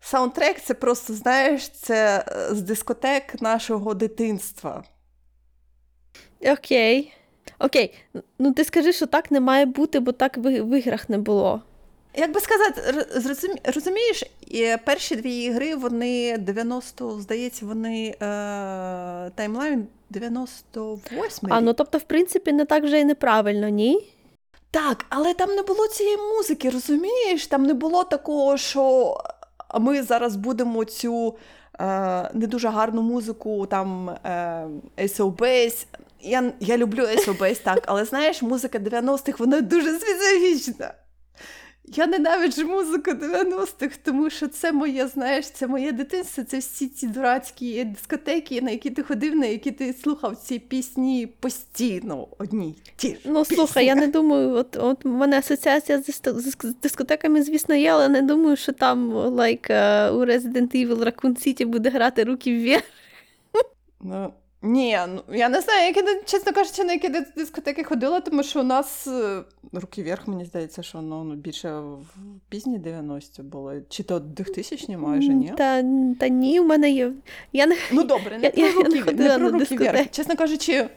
Speaker 1: Саундтрек це просто, знаєш, це е, з дискотек нашого дитинства.
Speaker 2: Окей. Окей. Ну ти скажи, що так не має бути, бо так в, в іграх не було.
Speaker 1: Як би сказати, розумієш, перші дві ігри, вони 90, здається, вони е, timeline 98.
Speaker 2: А, ну тобто, в принципі, не так вже і неправильно, ні?
Speaker 1: Так, але там не було цієї музики, розумієш? Там не було такого, що ми зараз будемо цю е, не дуже гарну музику, там е, SO Bass. Я, я люблю SO Bass, так, але знаєш, музика 90-х, вона дуже специфічна. Я ненавиджу музику 90-х, тому що це моє, знаєш, це моє дитинство, це всі ці дурацькі дискотеки, на які ти ходив, на які ти слухав ці пісні постійно одні. Ті ж
Speaker 2: Ну
Speaker 1: пісні.
Speaker 2: слухай, я не думаю, от, от у мене асоціація з, з дискотеками, звісно, є, але не думаю, що там like, е, у Resident Evil Raccoon City буде грати руки вверх.
Speaker 1: Ну, ні, ну я не знаю, які, чесно кажучи, на які дискотеки ходила, тому що у нас е, руки вверх, мені здається, що ну, ну, більше в пізні 90-ті були. Чи то 2000 майже, ні?
Speaker 2: Та, та ні, у мене є. Я, не,
Speaker 1: Ну добре, не
Speaker 2: Я-
Speaker 1: про
Speaker 2: я- я не
Speaker 1: руки, не про
Speaker 2: на
Speaker 1: руки вверх. Чесно кажучи,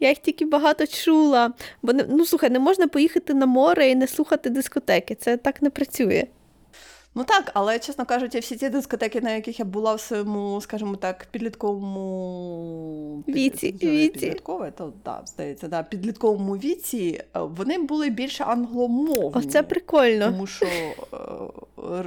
Speaker 2: я їх тільки багато чула. Бо не, ну слухай, не можна поїхати на море і не слухати дискотеки. Це так не працює.
Speaker 1: Ну так, але чесно кажучи, всі ці дискотеки, на яких я була в своєму, скажімо так, підлітковому
Speaker 2: Віці,
Speaker 1: Під-
Speaker 2: віці.
Speaker 1: підліткове, то да, здається, да, підлітковому віці, е, вони були більше англомовні.
Speaker 2: Оце прикольно.
Speaker 1: Тому що е, е,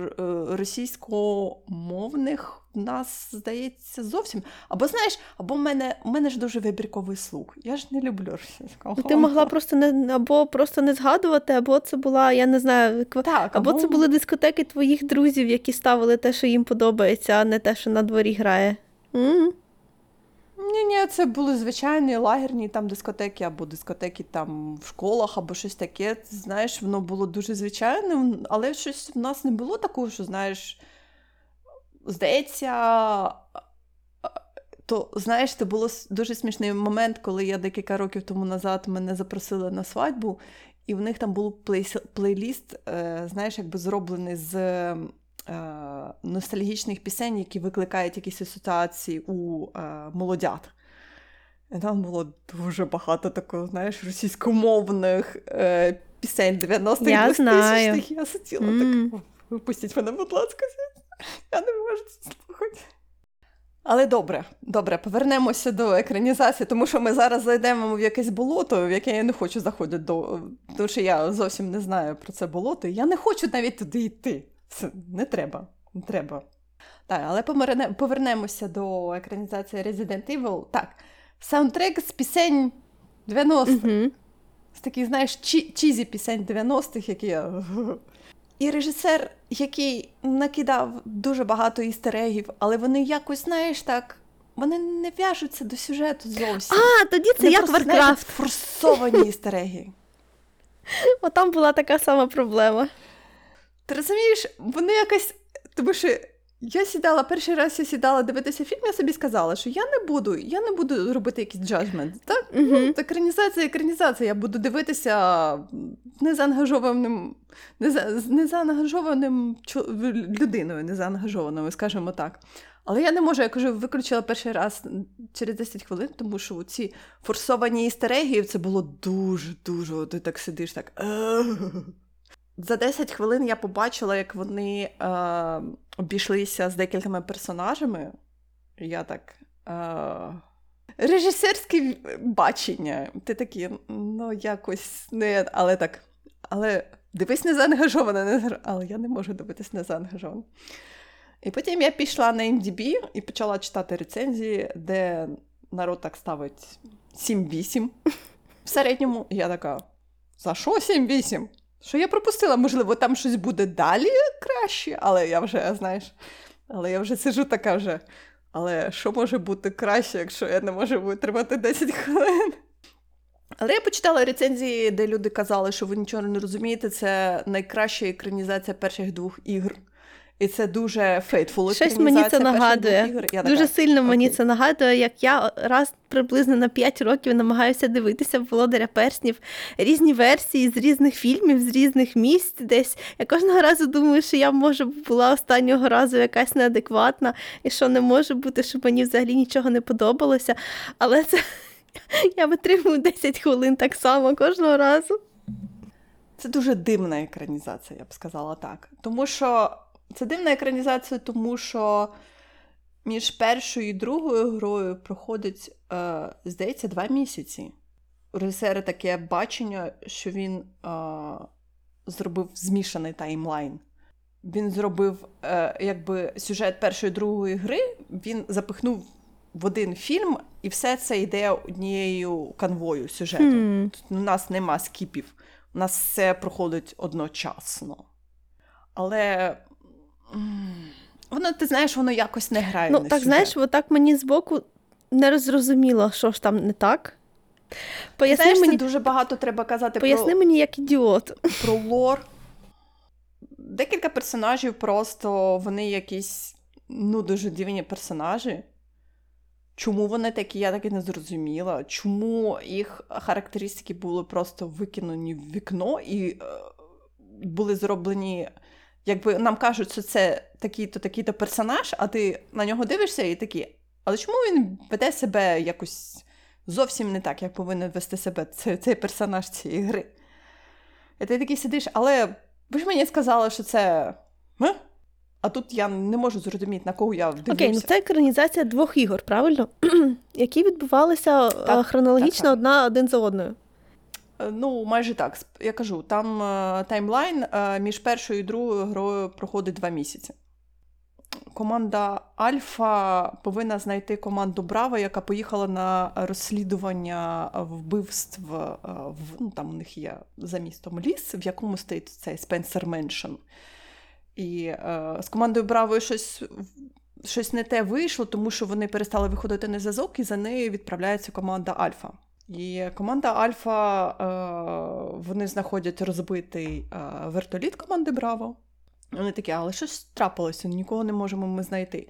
Speaker 1: російськомовних нас здається зовсім. Або знаєш, або в мене, в мене ж дуже вибірковий слух. Я ж не люблю російського.
Speaker 2: Ти могла просто не або просто не згадувати, або це була, я не знаю,
Speaker 1: так,
Speaker 2: або це були дискотеки твоїх друзів, які ставили те, що їм подобається, а не те, що на дворі грає. м
Speaker 1: Ні, ні, це були звичайні лагерні там дискотеки, або дискотеки там в школах, або щось таке. Знаєш, воно було дуже звичайним, але щось в нас не було такого, що знаєш, здається. То знаєш, це було дуже смішний момент, коли я декілька років тому назад мене запросили на свадьбу, і в них там був плей- плейліст, е, знаєш, якби зроблений з е, ностальгічних пісень, які викликають якісь асоціації у е, молодят. І там було дуже багато такого, знаєш, російськомовних е, пісень 90-х,
Speaker 2: Я
Speaker 1: 2000-х. Я сиділа
Speaker 2: М.
Speaker 1: так, випустіть мене, будь ласка. Я не можу це слухати. Але добре, добре, повернемося до екранізації, тому що ми зараз зайдемо в якесь болото, в яке я не хочу заходити до. Тому що я зовсім не знаю про це болото. Я не хочу навіть туди йти. Це не треба. Не треба. Так, але повернемося до екранізації Resident Evil. Так, саундтрек з пісень 90-х.
Speaker 2: Угу.
Speaker 1: З таких, знаєш, чі- чізі пісень 90-х, які я. І режисер, який накидав дуже багато істерегів, але вони якось, знаєш, так. Вони не в'яжуться до сюжету зовсім.
Speaker 2: А, тоді це
Speaker 1: Вони
Speaker 2: як
Speaker 1: просто, знаєш, форсовані істереги.
Speaker 2: О, там була така сама проблема.
Speaker 1: Ти розумієш, вони якось. Тому що я сідала, перший раз я сідала дивитися фільм, я собі сказала, що я не буду, я не буду робити якийсь джаджмент. Так?
Speaker 2: Угу.
Speaker 1: Ну, екранізація, екранізація. Я буду дивитися незаангажованим, неза, незаангажованим чо- людиною, незаангажованою, скажімо так. Але я не можу, я кажу, виключила перший раз через 10 хвилин, тому що ці форсовані істерегії це було дуже-дуже. Ти так сидиш, так. За 10 хвилин я побачила, як вони е, обійшлися з декількома персонажами. Я так. Е, режисерське бачення. Ти такі, ну, якось не, але так. Але дивись не заангажована, не але я не можу дивитись не заангажовано. І потім я пішла на MDB і почала читати рецензії, де народ так ставить 7-8 в середньому. Я така: за що 7-8? Що я пропустила? Можливо, там щось буде далі краще, але я вже, знаєш, але я вже сижу така вже. Але що може бути краще, якщо я не можу витримати 10 хвилин? Але я почитала рецензії, де люди казали, що ви нічого не розумієте, це найкраща екранізація перших двох ігр. І це дуже faithful.
Speaker 2: Щось мені це нагадує.
Speaker 1: Ігор. Я
Speaker 2: Дуже
Speaker 1: така,
Speaker 2: сильно мені
Speaker 1: окей.
Speaker 2: це нагадує, як я раз приблизно на 5 років намагаюся дивитися Володаря перснів різні версії з різних фільмів, з різних місць десь. Я кожного разу думаю, що я може була останнього разу якась неадекватна, і що не може бути, що мені взагалі нічого не подобалося. Але це я витримую 10 хвилин так само кожного разу.
Speaker 1: Це дуже дивна екранізація, я б сказала так. Тому що це дивна екранізація, тому що між першою і другою грою проходить, е, здається, два місяці. У режисера таке бачення, що він е, зробив змішаний таймлайн. Він зробив е, якби сюжет першої і другої гри, він запихнув в один фільм, і все це йде однією канвою сюжету.
Speaker 2: Хм.
Speaker 1: У нас нема скіпів, у нас все проходить одночасно. Але воно, ти знаєш, воно якось не грає.
Speaker 2: Ну,
Speaker 1: на
Speaker 2: так,
Speaker 1: сюжет.
Speaker 2: знаєш, отак мені збоку не зрозуміло, що ж там не так. Поясни,
Speaker 1: знаєш,
Speaker 2: мені,
Speaker 1: дуже багато треба казати
Speaker 2: поясни
Speaker 1: про,
Speaker 2: мені як ідіот.
Speaker 1: про лор. Декілька персонажів просто вони якісь ну, дуже дивні персонажі. Чому вони такі, я так і не зрозуміла. Чому їх характеристики були просто викинені в вікно і е, були зроблені, якби нам кажуть, що це такий-то, такий-то персонаж, а ти на нього дивишся і такий, але чому він веде себе якось зовсім не так, як повинен вести себе цей, цей персонаж цієї гри? І ти такий сидиш, але ви ж мені сказали, що це. М? А тут я не можу зрозуміти, на кого я дивлюся.
Speaker 2: Окей, ну це екранізація двох ігор, правильно? Які відбувалися е,
Speaker 1: Так,
Speaker 2: хронологічно
Speaker 1: так.
Speaker 2: одна один за одною.
Speaker 1: Е, Ну, майже так. Я кажу, там е, таймлайн е, між першою і другою грою проходить два місяці. Команда Альфа повинна знайти команду Браво, яка поїхала на розслідування вбивств. В, ну, там у них є за містом ліс, в якому стоїть цей Спенсер Меншен. І е, з командою Браво щось, щось не те вийшло, тому що вони перестали виходити на зв'язок, і за нею відправляється команда Альфа. І команда Альфа е, вони знаходять розбитий е, вертоліт команди Браво. Вони такі, але щось трапилося, нікого не можемо ми знайти.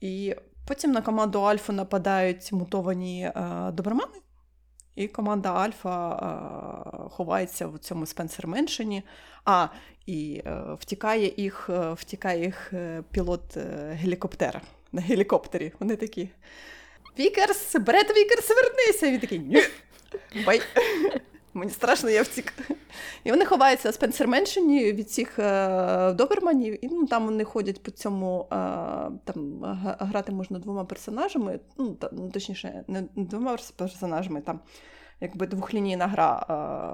Speaker 1: І потім на команду Альфа нападають мутовані е, добромани, і команда Альфа ховається в цьому Спенсер Меншені. А, і втікає їх, втікає їх пілот гелікоптера на гелікоптері. Вони такі. Вікерс, Бред Вікерс, вернися! Він такий ні. Bye. Мені страшно, я втік. І вони ховаються Спенсер Mansion і від цих е, доберманів, і ну, там вони ходять по цьому. Е, там грати можна двома персонажами, ну, та, ну точніше, не двома персонажами, там якби двохлінійна гра.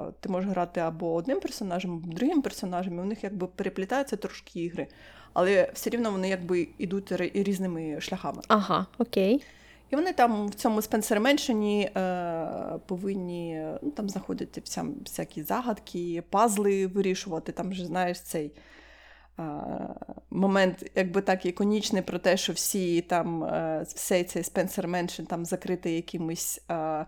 Speaker 1: Е, ти можеш грати або одним персонажем, або другим персонажем, і у них якби переплітаються трошки ігри. Але все рівно вони якби йдуть різними шляхами.
Speaker 2: Ага, окей.
Speaker 1: І вони там в цьому Спенсер Меншені е, повинні ну, там знаходити вся, всякі загадки, пазли вирішувати. Там вже знаєш, цей е, момент, якби так іконічний про те, що всі там, е, все цей Спенсер Меншен там закритий якимись. Е,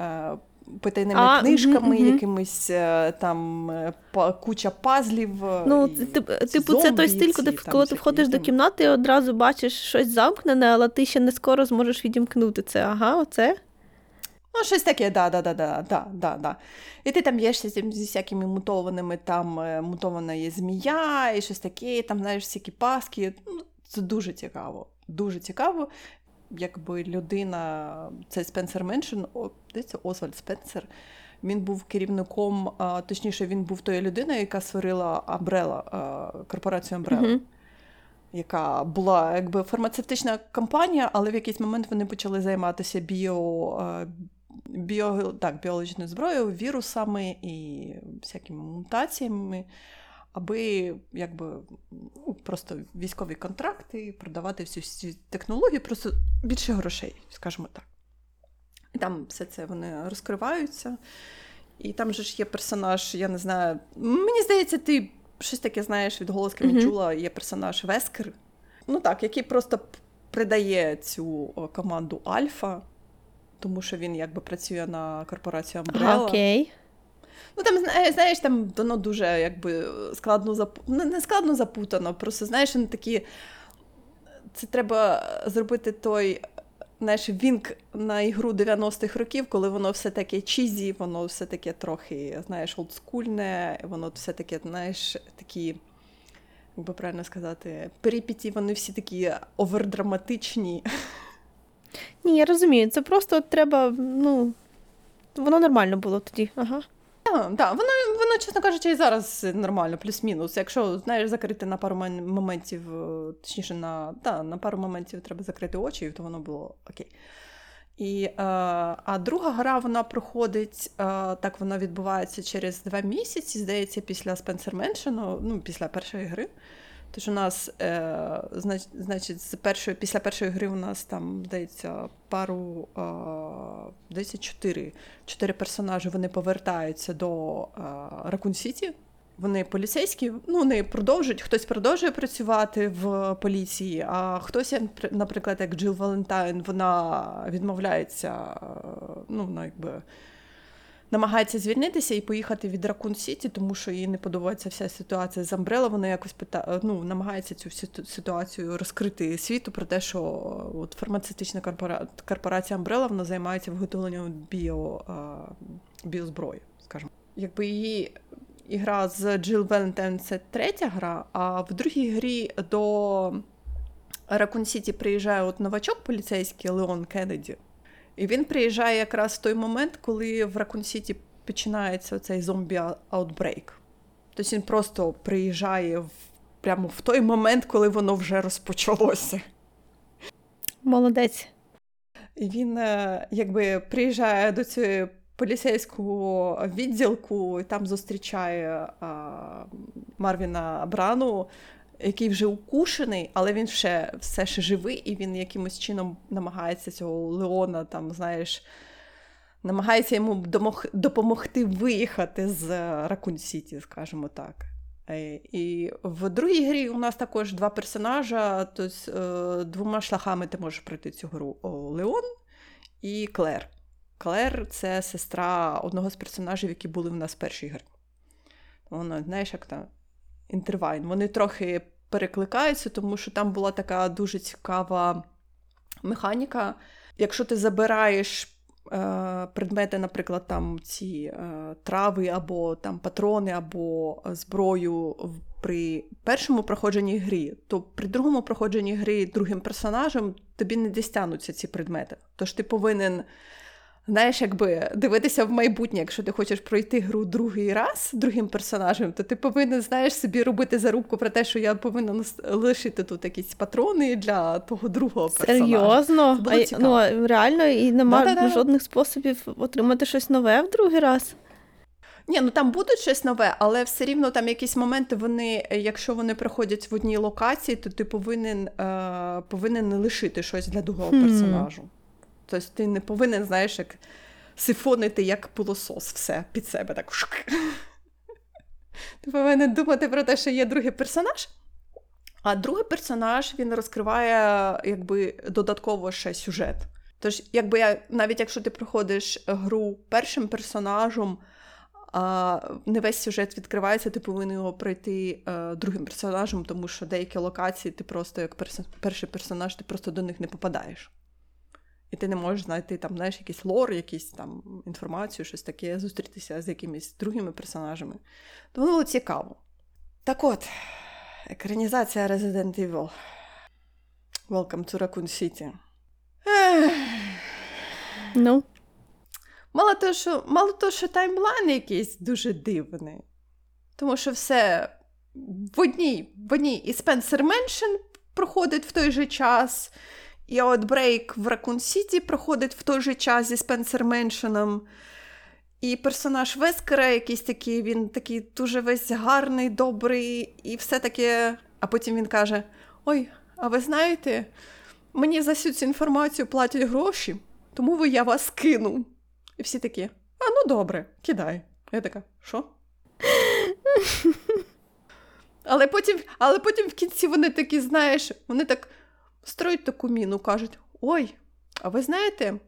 Speaker 1: е, Питайними
Speaker 2: А,
Speaker 1: книжками,
Speaker 2: мгм.
Speaker 1: якимись е, там е, куча пазлів. е,
Speaker 2: Ну, тип- типу, це той стиль, коли,
Speaker 1: там
Speaker 2: коли ти входиш до кімнати і одразу бачиш щось замкнене, але ти ще не скоро зможеш відімкнути це. Ага, оце.
Speaker 1: Ну, щось таке, да, да, да, да, да, да, да. І ти там б'єшся зі, зі всякими мутованими, там мутована є змія, і щось таке, там знаєш всякі паски. Ну, це дуже цікаво. Дуже цікаво. Якби людина, цей Спенсер Меншин, о, здається, Освальд Спенсер, він був керівником, точніше, він був тою людиною, яка створила Umbrella, корпорацію Umbrella
Speaker 2: Угу.
Speaker 1: яка була якби фармацевтична компанія, але в якийсь момент вони почали займатися біо, біо, так, біологічною зброєю, вірусами і всякими мутаціями, аби якби ну, просто військові контракти, продавати всі ці технології, просто більше грошей, скажімо так. І там все це вони розкриваються. І там же ж є персонаж, я не знаю. Мені здається, ти щось таке знаєш від голоски
Speaker 2: Мгм.
Speaker 1: чула, є персонаж Вескер. Ну так, який просто придає цю команду Альфа, тому що він якби працює на корпорацію Umbrella.
Speaker 2: Окей.
Speaker 1: Ну там знаєш, там воно дуже якби складно запу... ну, не складно запутано. Просто знаєш, вони такі. Це треба зробити той. Знаєш, вінк на ігру 90-х років, коли воно все таке чізі, воно все таке трохи, знаєш, олдскульне, воно все таке, знаєш, такі, як би правильно сказати, перипеті, вони всі такі овердраматичні.
Speaker 2: Ні, я розумію, це просто треба, ну. Воно нормально було тоді. Ага.
Speaker 1: Так, так, воно, воно, чесно кажучи, і зараз нормально, плюс-мінус. Якщо знаєш, закрити на пару моментів, е, точніше, на, та, на пару моментів треба закрити очі, то воно було окей. І, е, а друга гра вона проходить, е, так вона відбувається через два місяці, здається, після Спенсер Mansion, ну, після першої гри. Тож у нас, е, знач- значить, з першої, після першої гри у нас там, здається, пару, е, здається, чотири, чотири персонажі вони повертаються до е, Ракун Сіті. Вони поліцейські, ну вони продовжують, хтось продовжує працювати в поліції, а хтось, наприклад, як Джил Валентайн, вона відмовляється, е, ну, вона якби намагається звільнитися і поїхати від Ракун Сіті, тому що їй не подобається вся ситуація з Umbrella. Вона якось пита... ну, намагається цю ситуацію розкрити світу про те, що от фармацевтична корпора... корпорація Umbrella, вона займається виготовленням біо... біозброї, скажімо. Якби її ігра з Джил Валентайн це третя гра, а в другій грі до Ракун Сіті приїжджає от новачок поліцейський Леон Кеннеді. І він приїжджає якраз в той момент, коли в Ракун Сіті починається цей зомбі-outbreak. Тобто він просто приїжджає в, прямо в той момент, коли воно вже розпочалося.
Speaker 2: Молодець.
Speaker 1: І він е, якби приїжджає до цієї поліцейського відділку, і там зустрічає а, Марвіна Брану, який вже укушений, але він ще все ще живий, і він якимось чином намагається цього Леона, там, знаєш, намагається йому допомогти виїхати з Ракун Сіті, скажімо так. Е, І в другій грі у нас також два персонажа, тобто е, двома шляхами ти можеш пройти цю гру Леон і Клер. Клер це сестра одного з персонажів, які були в нас в першій грі. Вона, знаєш, як там інтервайн. Вони трохи перекликаються, тому що там була така дуже цікава механіка. Якщо ти забираєш е, предмети, наприклад, там ці е, трави, або там патрони, або зброю в- при першому проходженні грі, то при другому проходженні гри другим персонажем тобі не дістянуться ці предмети. Тож ти повинен Знаєш, якби дивитися в майбутнє, якщо ти хочеш пройти гру другий раз другим персонажем, то ти повинен знаєш собі робити зарубку про те, що я повинна лишити тут якісь патрони для того другого персонажа.
Speaker 2: Серйозно?
Speaker 1: Це було
Speaker 2: А, ну, реально, і нема
Speaker 1: Да-да-да.
Speaker 2: жодних способів отримати щось нове в другий раз.
Speaker 1: Ні, ну там буде щось нове, але все рівно там якісь моменти, вони, якщо вони приходять в одній локації, то ти повинен, е, повинен лишити щось для другого персонажу. Тобто ти не повинен, знаєш, як сифонити як пилосос все під себе. так. Ти повинен думати про те, що є другий персонаж. А другий персонаж він розкриває якби додатково ще сюжет. Тож, якби я, навіть якщо ти проходиш гру першим персонажем, а не весь сюжет відкривається, ти повинен його пройти е, другим персонажем, тому що деякі локації ти просто як перс- перший персонаж, ти просто до них не попадаєш. І ти не можеш знайти там, знаєш, якийсь лор, якісь там інформацію, щось таке, зустрітися з якимись другими персонажами. Тому було цікаво. Так от, екранізація Resident Evil. Welcome to Raccoon City.
Speaker 2: Ну,
Speaker 1: Мало того, що, мало того, що таймлайн якийсь дуже дивний. Тому що все в одній, в одній і Spencer Mansion проходить в той же час, і Outbreak в Raccoon City проходить в той же час зі Spencer Mansion. І персонаж Вескера якийсь такий, він такий дуже весь гарний, добрий, і все таке. А потім він каже: Ой, а ви знаєте, мені за всю цю інформацію платять гроші, тому ви я вас кину. І всі такі: а ну добре, кидай. Я така, що? Але потім, але потім в кінці вони такі, знаєш, вони так строють таку міну, кажуть: ой, а ви знаєте,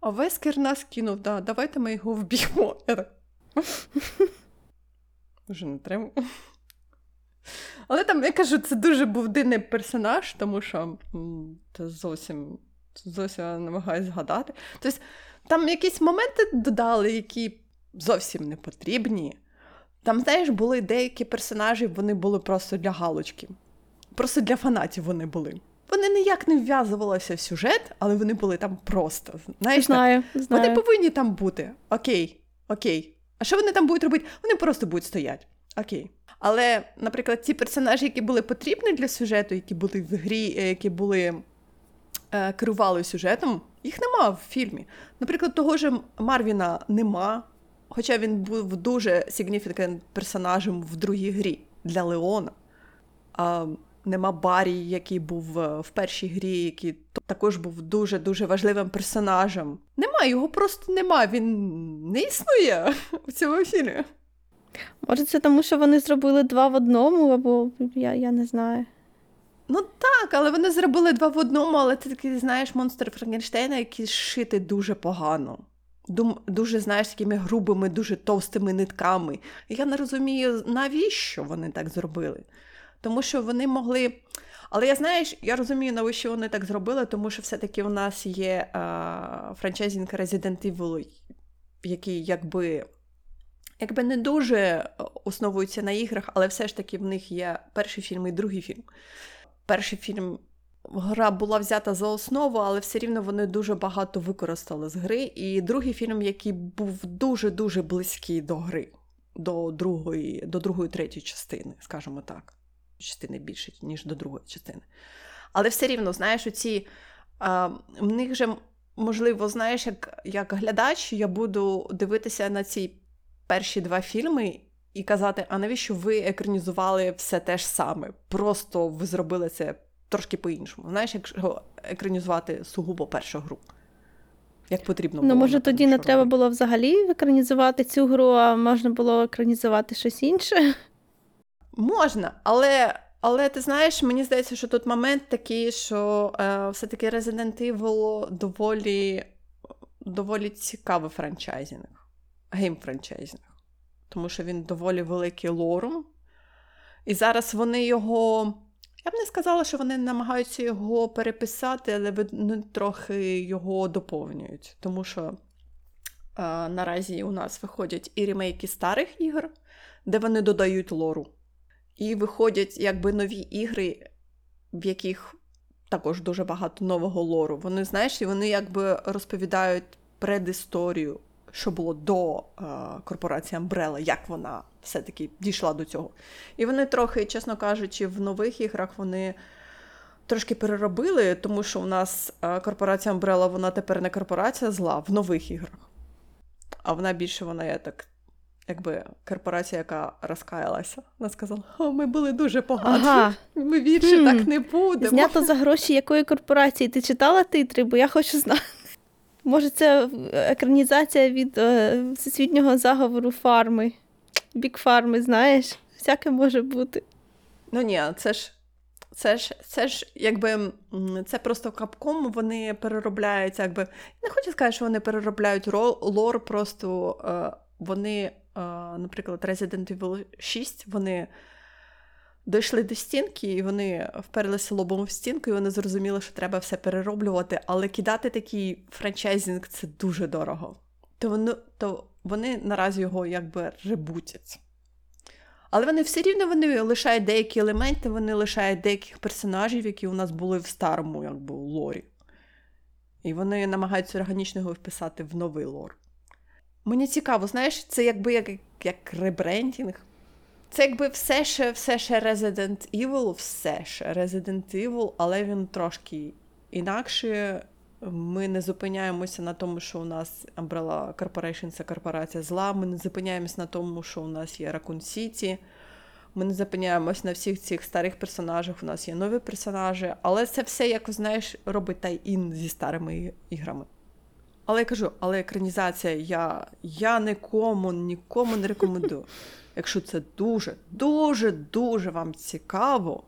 Speaker 1: а Вескер нас кинув, да, давайте ми його вб'ємо. Я так. Вже не треба. Але там, я кажу, це дуже був дивний персонаж, тому що це зовсім, зовсім намагаюся згадати. Тобто, там якісь моменти додали, які зовсім не потрібні. Там, знаєш, були деякі персонажі, вони були просто для галочки. Просто для фанатів вони були. Вони ніяк не вв'язувалися в сюжет, але вони були там просто. Знаєш, так,
Speaker 2: знаю, знаю.
Speaker 1: вони повинні там бути. Окей, окей. А що вони там будуть робити? Вони просто будуть стояти. Окей. Але, наприклад, ті персонажі, які були потрібні для сюжету, які були в грі, е, які були е, керували сюжетом, їх нема в фільмі. Наприклад, того ж Марвіна нема, хоча він був дуже significant персонажем в другій грі для Леона. А, нема Барі, який був е, в першій грі, який також був дуже-дуже важливим персонажем. Нема, його просто нема. Він не існує в цьому фільмі.
Speaker 2: Може, це тому, що вони зробили два в одному, або я, я не знаю.
Speaker 1: Ну так, але вони зробили два в одному, але ти такий, знаєш, монстр Франкенштейна, який шити дуже погано. Дум, дуже, знаєш, такими грубими, дуже товстими нитками. Я не розумію, навіщо вони так зробили. Тому що вони могли. Але я знаєш, я розумію, навіщо вони так зробили, тому що все-таки у нас є а, франчайзінг Resident Evil, який якби, якби не дуже основується на іграх, але все ж таки в них є перший фільм і другий фільм. Перший фільм гра була взята за основу, але все рівно вони дуже багато використали з гри. І другий фільм, який був дуже-дуже близький до гри, до другої, до другої третьої частини, скажімо так. Частини більше, ніж до другої частини. Але все рівно, знаєш, оці, а, в них же, можливо, знаєш, як, як глядач, я буду дивитися на ці перші два фільми і казати, а навіщо ви екранізували все те ж саме? Просто ви зробили це трошки по-іншому. Знаєш, якщо екранізувати сугубо першу гру. Як потрібно було.
Speaker 2: Ну, може, тоді не треба було взагалі екранізувати цю гру, а можна було екранізувати щось інше.
Speaker 1: Можна, але, але ти знаєш, мені здається, що тут момент такий, що е, все-таки Resident Evil доволі, доволі цікавий франчайзинг, game-франчайзинг. Тому що він доволі великий lore ом. І зараз вони його. Я б не сказала, що вони намагаються його переписати, але вони трохи його доповнюють. Тому що е, наразі у нас виходять і ремейки старих ігор, де вони додають лору. І виходять якби нові ігри, в яких також дуже багато нового лору. Вони, знаєш, і вони якби розповідають предісторію, що було до е, корпорації Umbrella, як вона все-таки дійшла до цього. І вони трохи, чесно кажучи, в нових іграх вони трошки переробили, тому що у нас е, корпорація Umbrella, вона тепер не корпорація зла в нових іграх. А вона більше вона є так, якби корпорація, яка розкаялася. Вона сказала: О, ми були дуже погані.
Speaker 2: Ага.
Speaker 1: Ми більше
Speaker 2: Хм.
Speaker 1: так не будемо.
Speaker 2: Знято за гроші якої корпорації? Ти читала титри, бо я хочу знати. Може, це екранізація від е, всесвітнього заговору фарми. Бік фарми, знаєш? Всяке може бути.
Speaker 1: Ну ні, це ж. Це ж, це ж якби це просто капком, вони переробляють, якби. Не хочу сказати, що вони переробляють лор, просто е, вони, наприклад, Resident Evil 6, вони дійшли до стінки, і вони вперлися лобом в стінку, і вони зрозуміли, що треба все перероблювати, але кидати такий франчайзинг це дуже дорого. То вони, то вони наразі його якби ребутять. Але вони все рівно вони лишають деякі елементи, вони лишають деяких персонажів, які у нас були в старому якби, лорі. І вони намагаються органічно його вписати в новий лор. Мені цікаво, знаєш, це якби як, як ребрендінг. Це якби все ще, все ще Resident Evil, все ще Resident Evil, але він трошки інакше. Ми не зупиняємося на тому, що у нас Umbrella Corporation це корпорація зла. Ми не зупиняємося на тому, що у нас є Raccoon City. Ми не зупиняємось на всіх цих старих персонажах. У нас є нові персонажі, але це все, якось, знаєш, робить тай-ін зі старими іграми. Але я кажу, але екранізація я, я нікому, нікому не рекомендую. Якщо це дуже, дуже, дуже вам цікаво,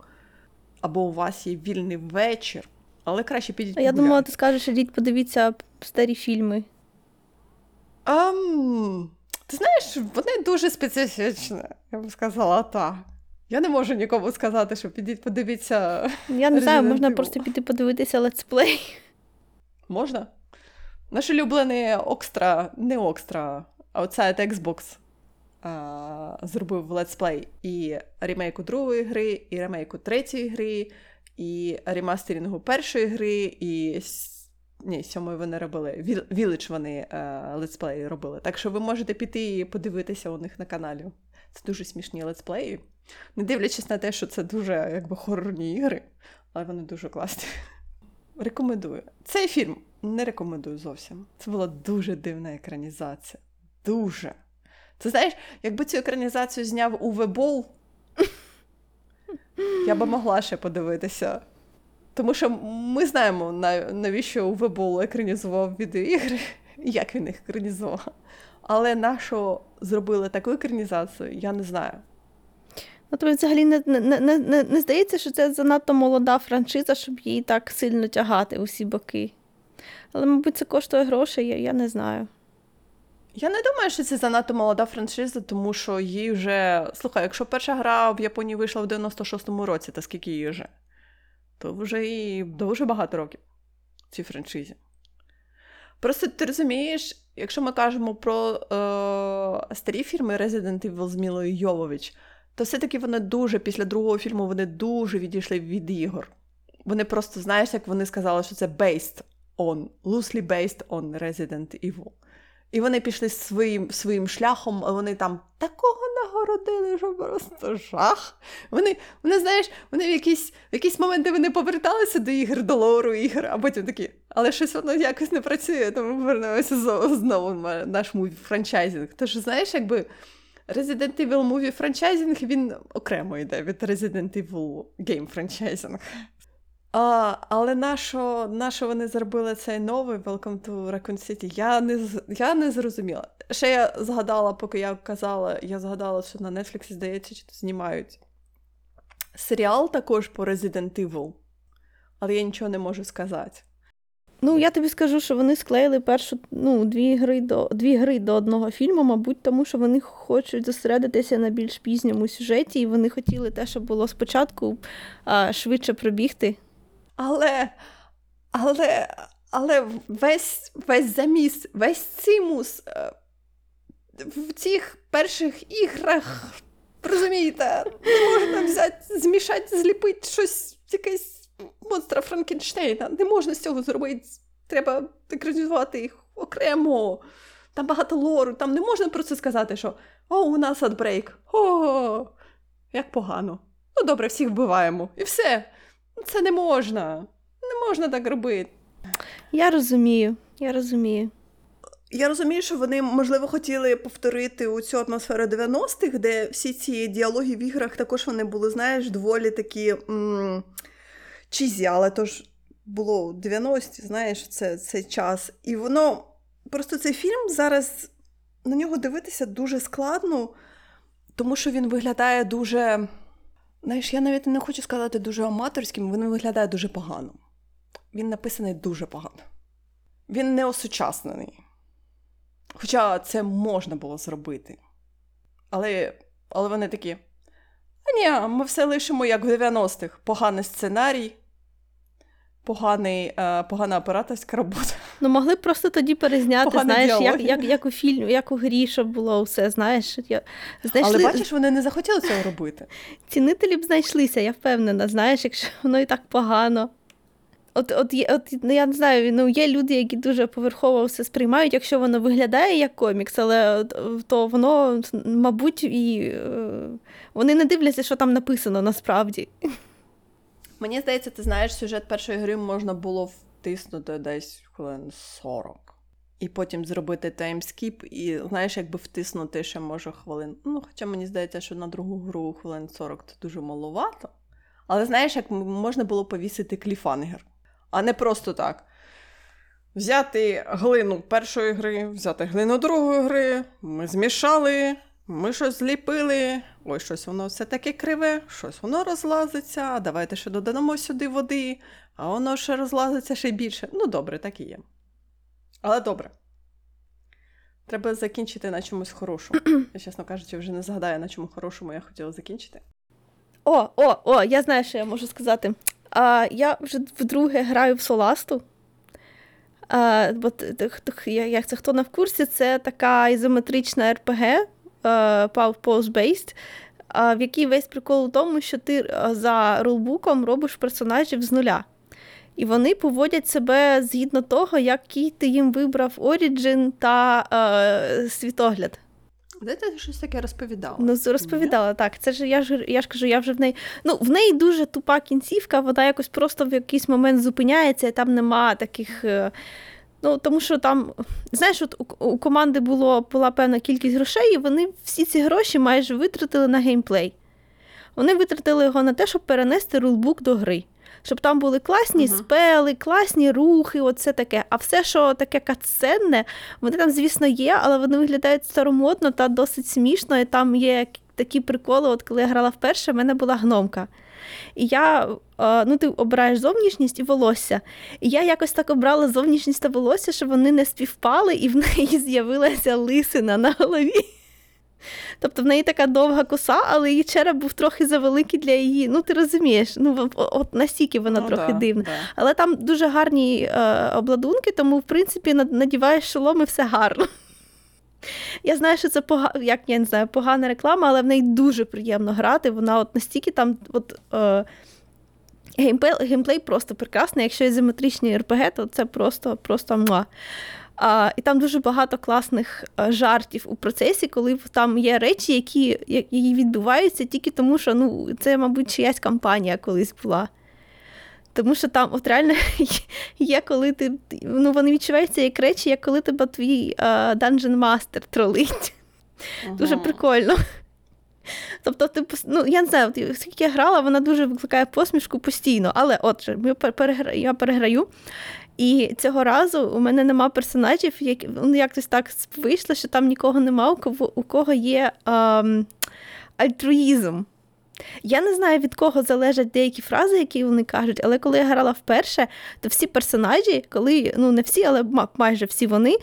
Speaker 1: або у вас є вільний вечір, але краще підіть
Speaker 2: А я думала, ти скажеш, ідіть подивіться старі фільми.
Speaker 1: Ам, ти знаєш, вони дуже специфічні, я б сказала так. Я не можу нікому сказати, що підіть подивіться.
Speaker 2: Я не знаю, можна просто піти подивитися летсплей.
Speaker 1: Можна? Наш улюблений Окстра, не Окстра, а оця Xbox а, зробив летсплей і ремейку другої гри, і ремейку третьої гри, і ремастерінгу першої гри, і ні, сьомої вони робили. Віл- вони е, летсплеї робили. Так що ви можете піти і подивитися у них на каналі. Це дуже смішні летсплеї. Не дивлячись на те, що це дуже якби хорорні ігри, але вони дуже класні. Рекомендую. Цей фільм не рекомендую зовсім. Це була дуже дивна екранізація. Дуже. Ти знаєш, якби цю екранізацію зняв Уве Бол, я би могла ще подивитися. Тому що ми знаємо, навіщо Уве Бол екранізував відеоігри, як він їх екранізував. Але на що зробили таку екранізацію, я не знаю.
Speaker 2: Ну, тобі взагалі не, не, не, не, не здається, що це занадто молода франшиза, щоб її так сильно тягати усі боки. Але, мабуть, це коштує грошей, я, я не знаю.
Speaker 1: Я не думаю, що це занадто молода франшиза, тому що їй вже. Слухай, якщо перша гра в Японії вийшла в 96-му році, то скільки їй вже? То вже і дуже багато років цій франшизі. Просто ти розумієш, якщо ми кажемо про е, старі фільми Resident Evil з Мілою Йовович, то все-таки вони дуже після другого фільму вони дуже відійшли від ігор. Вони просто, знаєш, як вони сказали, що це based on, loosely based on Resident Evil. І вони пішли своїм, своїм шляхом, вони там такого нагородили, що просто жах. Вони, вони знаєш, вони в якісь, в якісь моменти вони поверталися до ігр, до лору ігр, а потім такі, але щось воно якось не працює, тому повернемося знову, на наш муві франчайзинг. Тож, знаєш, якби Resident Evil Movie франчайзинг, він окремо йде від Resident Evil Game франчайзинг. А, але нащо, нащо вони зробили цей новий Welcome to Raccoon City? Я не, я не зрозуміла. Ще я згадала, поки я казала, я згадала, що на Netflix, здається, чи знімають серіал також по Resident Evil, але я нічого не можу сказати.
Speaker 2: Ну, я тобі скажу, що вони склеїли першу ну, дві гри до дві гри до одного фільму, мабуть, тому що вони хочуть зосередитися на більш пізньому сюжеті, і вони хотіли те, що було спочатку, а, швидше пробігти.
Speaker 1: Але, але, але весь, весь заміс, весь цимус е, в цих перших іграх, розумієте, не можна взяти, змішати, зліпити щось, якесь монстра Франкенштейна. Не можна з цього зробити. Треба екранізувати їх окремо. Там багато лору, там не можна просто сказати, що о, у нас адбрейк. О, як погано. Ну, добре, всіх вбиваємо. І все. Це не можна. Не можна так робити.
Speaker 2: Я розумію, я розумію.
Speaker 1: Я розумію, що вони, можливо, хотіли повторити у цю атмосферу 90-х, де всі ці діалоги в іграх також вони були, знаєш, доволі такі м- чізі, але то ж було 90-ті, знаєш, це, цей час. І воно просто цей фільм зараз на нього дивитися дуже складно, тому що він виглядає дуже. Знаєш, я навіть не хочу сказати дуже аматорським, він виглядає дуже погано. Він написаний дуже погано. Він не осучаснений. Хоча це можна було зробити. Але але вони такі. А ні, ми все лишимо як в 90-х. Поганий сценарій, поганий, е, погана операторська робота.
Speaker 2: Ну, могли б просто тоді перезняти, знаєш, як, як, як у фільмі, як у грі, щоб було все, знаєш. Я, знайшли,
Speaker 1: Але бачиш, вони не захотіли цього робити.
Speaker 2: Цінителі б знайшлися, я впевнена, знаєш, якщо воно і так погано. От, от, от ну, я не знаю, ну, є люди, які дуже поверхово все сприймають, якщо воно виглядає як комікс, але то воно, мабуть, і е, вони не дивляться, що там написано насправді.
Speaker 1: Мені здається, ти знаєш, сюжет першої гри можна було втиснути десь хвилин 40. І потім зробити timeskip, і знаєш, якби втиснути ще може хвилин. Ну, хоча мені здається, що на другу гру хвилин 40 це дуже маловато. Але знаєш, як можна було повісити кліфангер, а не просто так. Взяти глину першої гри, взяти глину другої гри, ми змішали, ми щось зліпили. Ой, щось воно все таке криве, щось воно розлазиться. а Давайте ще додамо сюди води, а воно ще розлазиться ще більше. Ну, добре, так і є. Але добре. Треба закінчити на чомусь хорошому. Я, чесно кажучи, вже не згадаю, на чому хорошому я хотіла закінчити.
Speaker 2: О, о, о, я знаю, що я можу сказати. А, я вже вдруге граю в Соласту. А, бо, як це хто не в курсі, це така ізометрична РПГ, е, pause-based, в якій весь прикол у тому, що ти е, за рулбуком робиш персонажів з нуля. І вони поводять себе згідно того, який ти їм вибрав Origin та е, світогляд.
Speaker 1: Де ти щось таке розповідала?
Speaker 2: Ну, розповідала, так. Це ж я ж я ж кажу, я вже в неї. Ну, в неї дуже тупа кінцівка, вона якось просто в якийсь момент зупиняється, і там нема таких. е, Ну, тому що там, знаєш, от у, у команди було, була певна кількість грошей, і вони всі ці гроші майже витратили на геймплей. Вони витратили його на те, щоб перенести рулбук до гри. Щоб там були класні
Speaker 1: Мгм.
Speaker 2: спели, класні рухи, оце таке. А все, що таке катсценне, вони там, звісно, є, але вони виглядають старомодно та досить смішно. І там є такі приколи. От коли я грала вперше, в мене була гномка. І я, е, ну, ти обираєш зовнішність і волосся. І я якось так обрала зовнішність та волосся, щоб вони не співпали, і в неї з'явилася лисина на голові. Тобто в неї така довга коса, але її череп був трохи завеликий для її. Ну, ти розумієш, ну от настільки вона
Speaker 1: Ну,
Speaker 2: трохи
Speaker 1: да,
Speaker 2: дивна.
Speaker 1: да.
Speaker 2: Але там дуже гарні е, обладунки, тому, в принципі, над- надіваєш шолом і все гарно. Я знаю, що це пога... як я не знаю, погана реклама, але в неї дуже приємно грати. Вона от настільки там. От, е, геймплей, геймплей просто прекрасний. Якщо ізометричні РПГ, то це просто, просто муа. А, і там дуже багато класних е, жартів у процесі, коли там є речі, які, які відбуваються тільки тому, що ну, це, мабуть, чиясь кампанія колись була. Тому що там от реально є, коли ти. Ну, вони відчуваються як речі, як коли тебе твій е, Dungeon Master тролить. Дуже прикольно. Тобто, ти, ну, я не знаю, скільки я грала, вона дуже викликає посмішку постійно. Але отже, я пер- я переграю. І цього разу у мене нема персонажів, які ну, якось так вийшло, що там нікого нема, у кого, у кого є ем, альтруїзм. Я не знаю, від кого залежать деякі фрази, які вони кажуть, але коли я грала вперше, то всі персонажі, коли, ну не всі, але майже всі вони.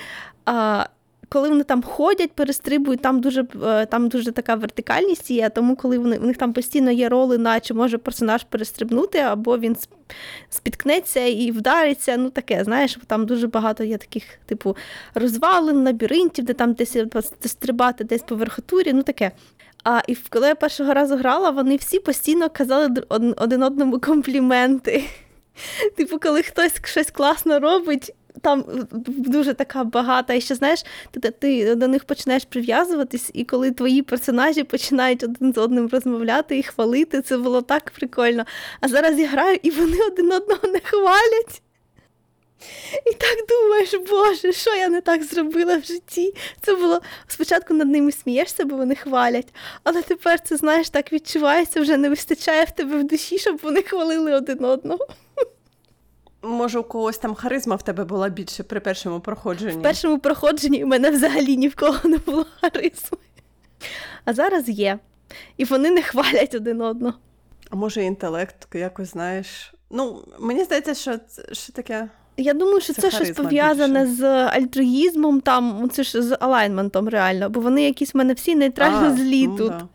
Speaker 2: А, коли вони там ходять, перестрибують, там дуже, е, там дуже така вертикальність є, тому коли вони, у них там постійно є роли, на чи може персонаж перестрибнути, або він спіткнеться і вдариться. Ну таке, знаєш, там дуже багато є таких, типу, розвалин, лабіринтів, де там десь стрибати, десь по верхотурі, ну таке. А і коли я першого разу грала, вони всі постійно казали один одному компліменти. Типу, коли хтось щось класно робить, там дуже така багата. І ще знаєш, ти, ти до них починаєш прив'язуватись, і коли твої персонажі починають один з одним розмовляти і хвалити, це було так прикольно. А зараз я граю, і вони один одного не хвалять. І так думаєш, Боже, що я не так зробила в житті? Це було спочатку над ними смієшся, бо вони хвалять, але тепер це знаєш, так відчувається, вже не вистачає в тебе в душі, щоб вони хвалили один одного.
Speaker 1: Може, у когось там харизма в тебе була більше при першому проходженні.
Speaker 2: В першому проходженні у мене взагалі ні в кого не було харизми. А зараз є. І вони не хвалять один одного.
Speaker 1: А може, інтелект якось знаєш. Ну, мені здається, що це що таке.
Speaker 2: Я думаю, що
Speaker 1: Це
Speaker 2: це, щось пов'язане з альтруїзмом, там, це ж з алайнментом реально, бо вони якісь в мене всі нейтрально
Speaker 1: А,
Speaker 2: злі
Speaker 1: ну,
Speaker 2: тут.
Speaker 1: Да.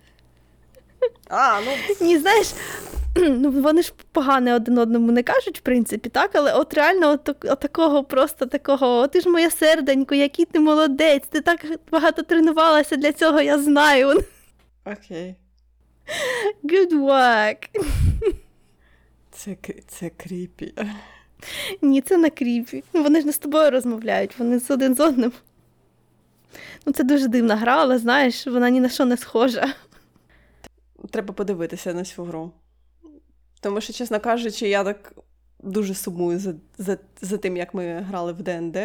Speaker 1: А, ну
Speaker 2: Ні, знаєш, ну вони ж погане один одному не кажуть, в принципі, так, але от реально от, от такого просто такого, о, ти ж моє серденько, який ти молодець, ти так багато тренувалася для цього, я знаю.
Speaker 1: окей.
Speaker 2: Good work.
Speaker 1: Це, це кріпі.
Speaker 2: Ні, це на кріпі. Вони ж не з тобою розмовляють, вони з один з одним. Ну, це дуже дивна гра, але знаєш, вона ні на що не схожа.
Speaker 1: Треба подивитися на цю гру. Тому що, чесно кажучи, я так дуже сумую за, за, за тим, як ми грали в ДНД.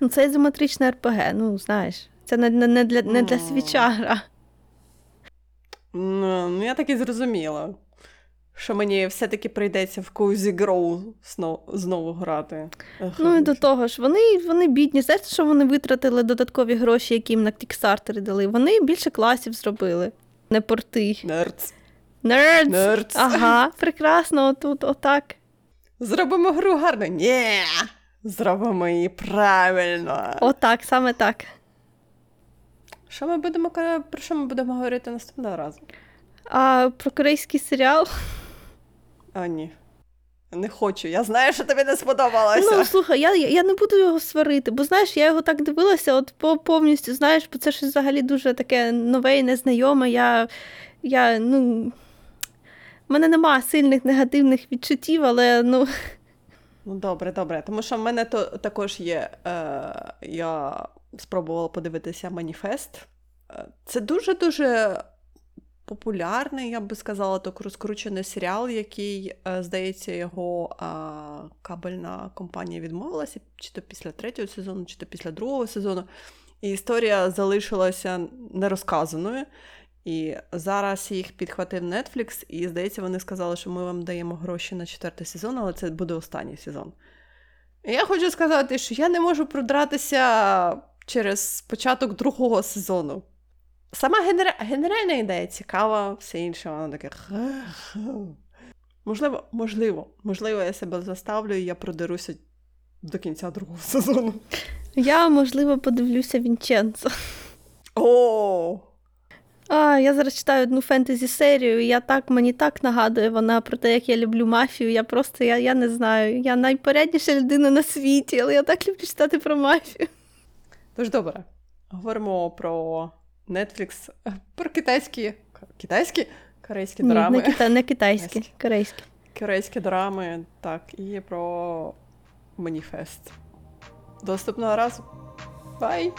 Speaker 2: Ну, це ізометричне РПГ, ну знаєш. Це не, не, не, для, не для
Speaker 1: Ну.
Speaker 2: свіча гра.
Speaker 1: Ну, ну, я так і зрозуміла, що мені все-таки прийдеться в Cozy Grow знову, знову грати.
Speaker 2: Ну і до того ж, вони, вони бідні. Знаєте, що вони витратили додаткові гроші, які їм на кікстартери дали. Вони більше класів зробили, не порти.
Speaker 1: Нердс.
Speaker 2: Нердс!
Speaker 1: Нердс.
Speaker 2: Ага, прекрасно, отут, отак.
Speaker 1: Зробимо гру гарно. Ні. Зробимо її правильно.
Speaker 2: Отак, саме так.
Speaker 1: Що ми будемо про що ми будемо говорити наступного разу?
Speaker 2: А про корейський серіал.
Speaker 1: А, ні. Не хочу. Я знаю, що тобі не сподобалося.
Speaker 2: Ну, слухай, я, я не буду його сварити, бо знаєш, я його так дивилася, от повністю, знаєш, бо це щось взагалі дуже таке нове і незнайоме. Я, я ну. в мене нема сильних негативних відчуттів, але ну.
Speaker 1: Ну, добре, добре. Тому що в мене то також є. Е, я спробувала подивитися маніфест. Е, Це дуже-дуже популярний, я би сказала, так розкручений серіал, який, е, здається, його кабельна компанія відмовилася, чи то після третього сезону, чи то після другого сезону. І історія залишилася нерозказаною. І зараз їх підхватив Netflix, і здається, вони сказали, що ми вам даємо гроші на четвертий сезон, але це буде останній сезон. І я хочу сказати, що я не можу продратися через початок другого сезону. Сама генера... генеральна ідея цікава, все інше, воно таке. Можливо, можливо, можливо, я себе заставлю і я продеруся до кінця другого сезону.
Speaker 2: Я, можливо, подивлюся Вінченцо.
Speaker 1: О!
Speaker 2: А, я зараз читаю одну фентезі-серію, і я так, мені так нагадує вона про те, як я люблю мафію. Я просто я, я не знаю. Я найпорядніша людина на світі, але я так люблю читати про мафію.
Speaker 1: Тож добре. Говоримо про Netflix, про китайські. Китайські? Корейські
Speaker 2: Ні,
Speaker 1: драми.
Speaker 2: не, кита, не китайські,
Speaker 1: Корейські.
Speaker 2: корейські.
Speaker 1: Корейські драми, так, і про маніфест. Доступного разу. Бай!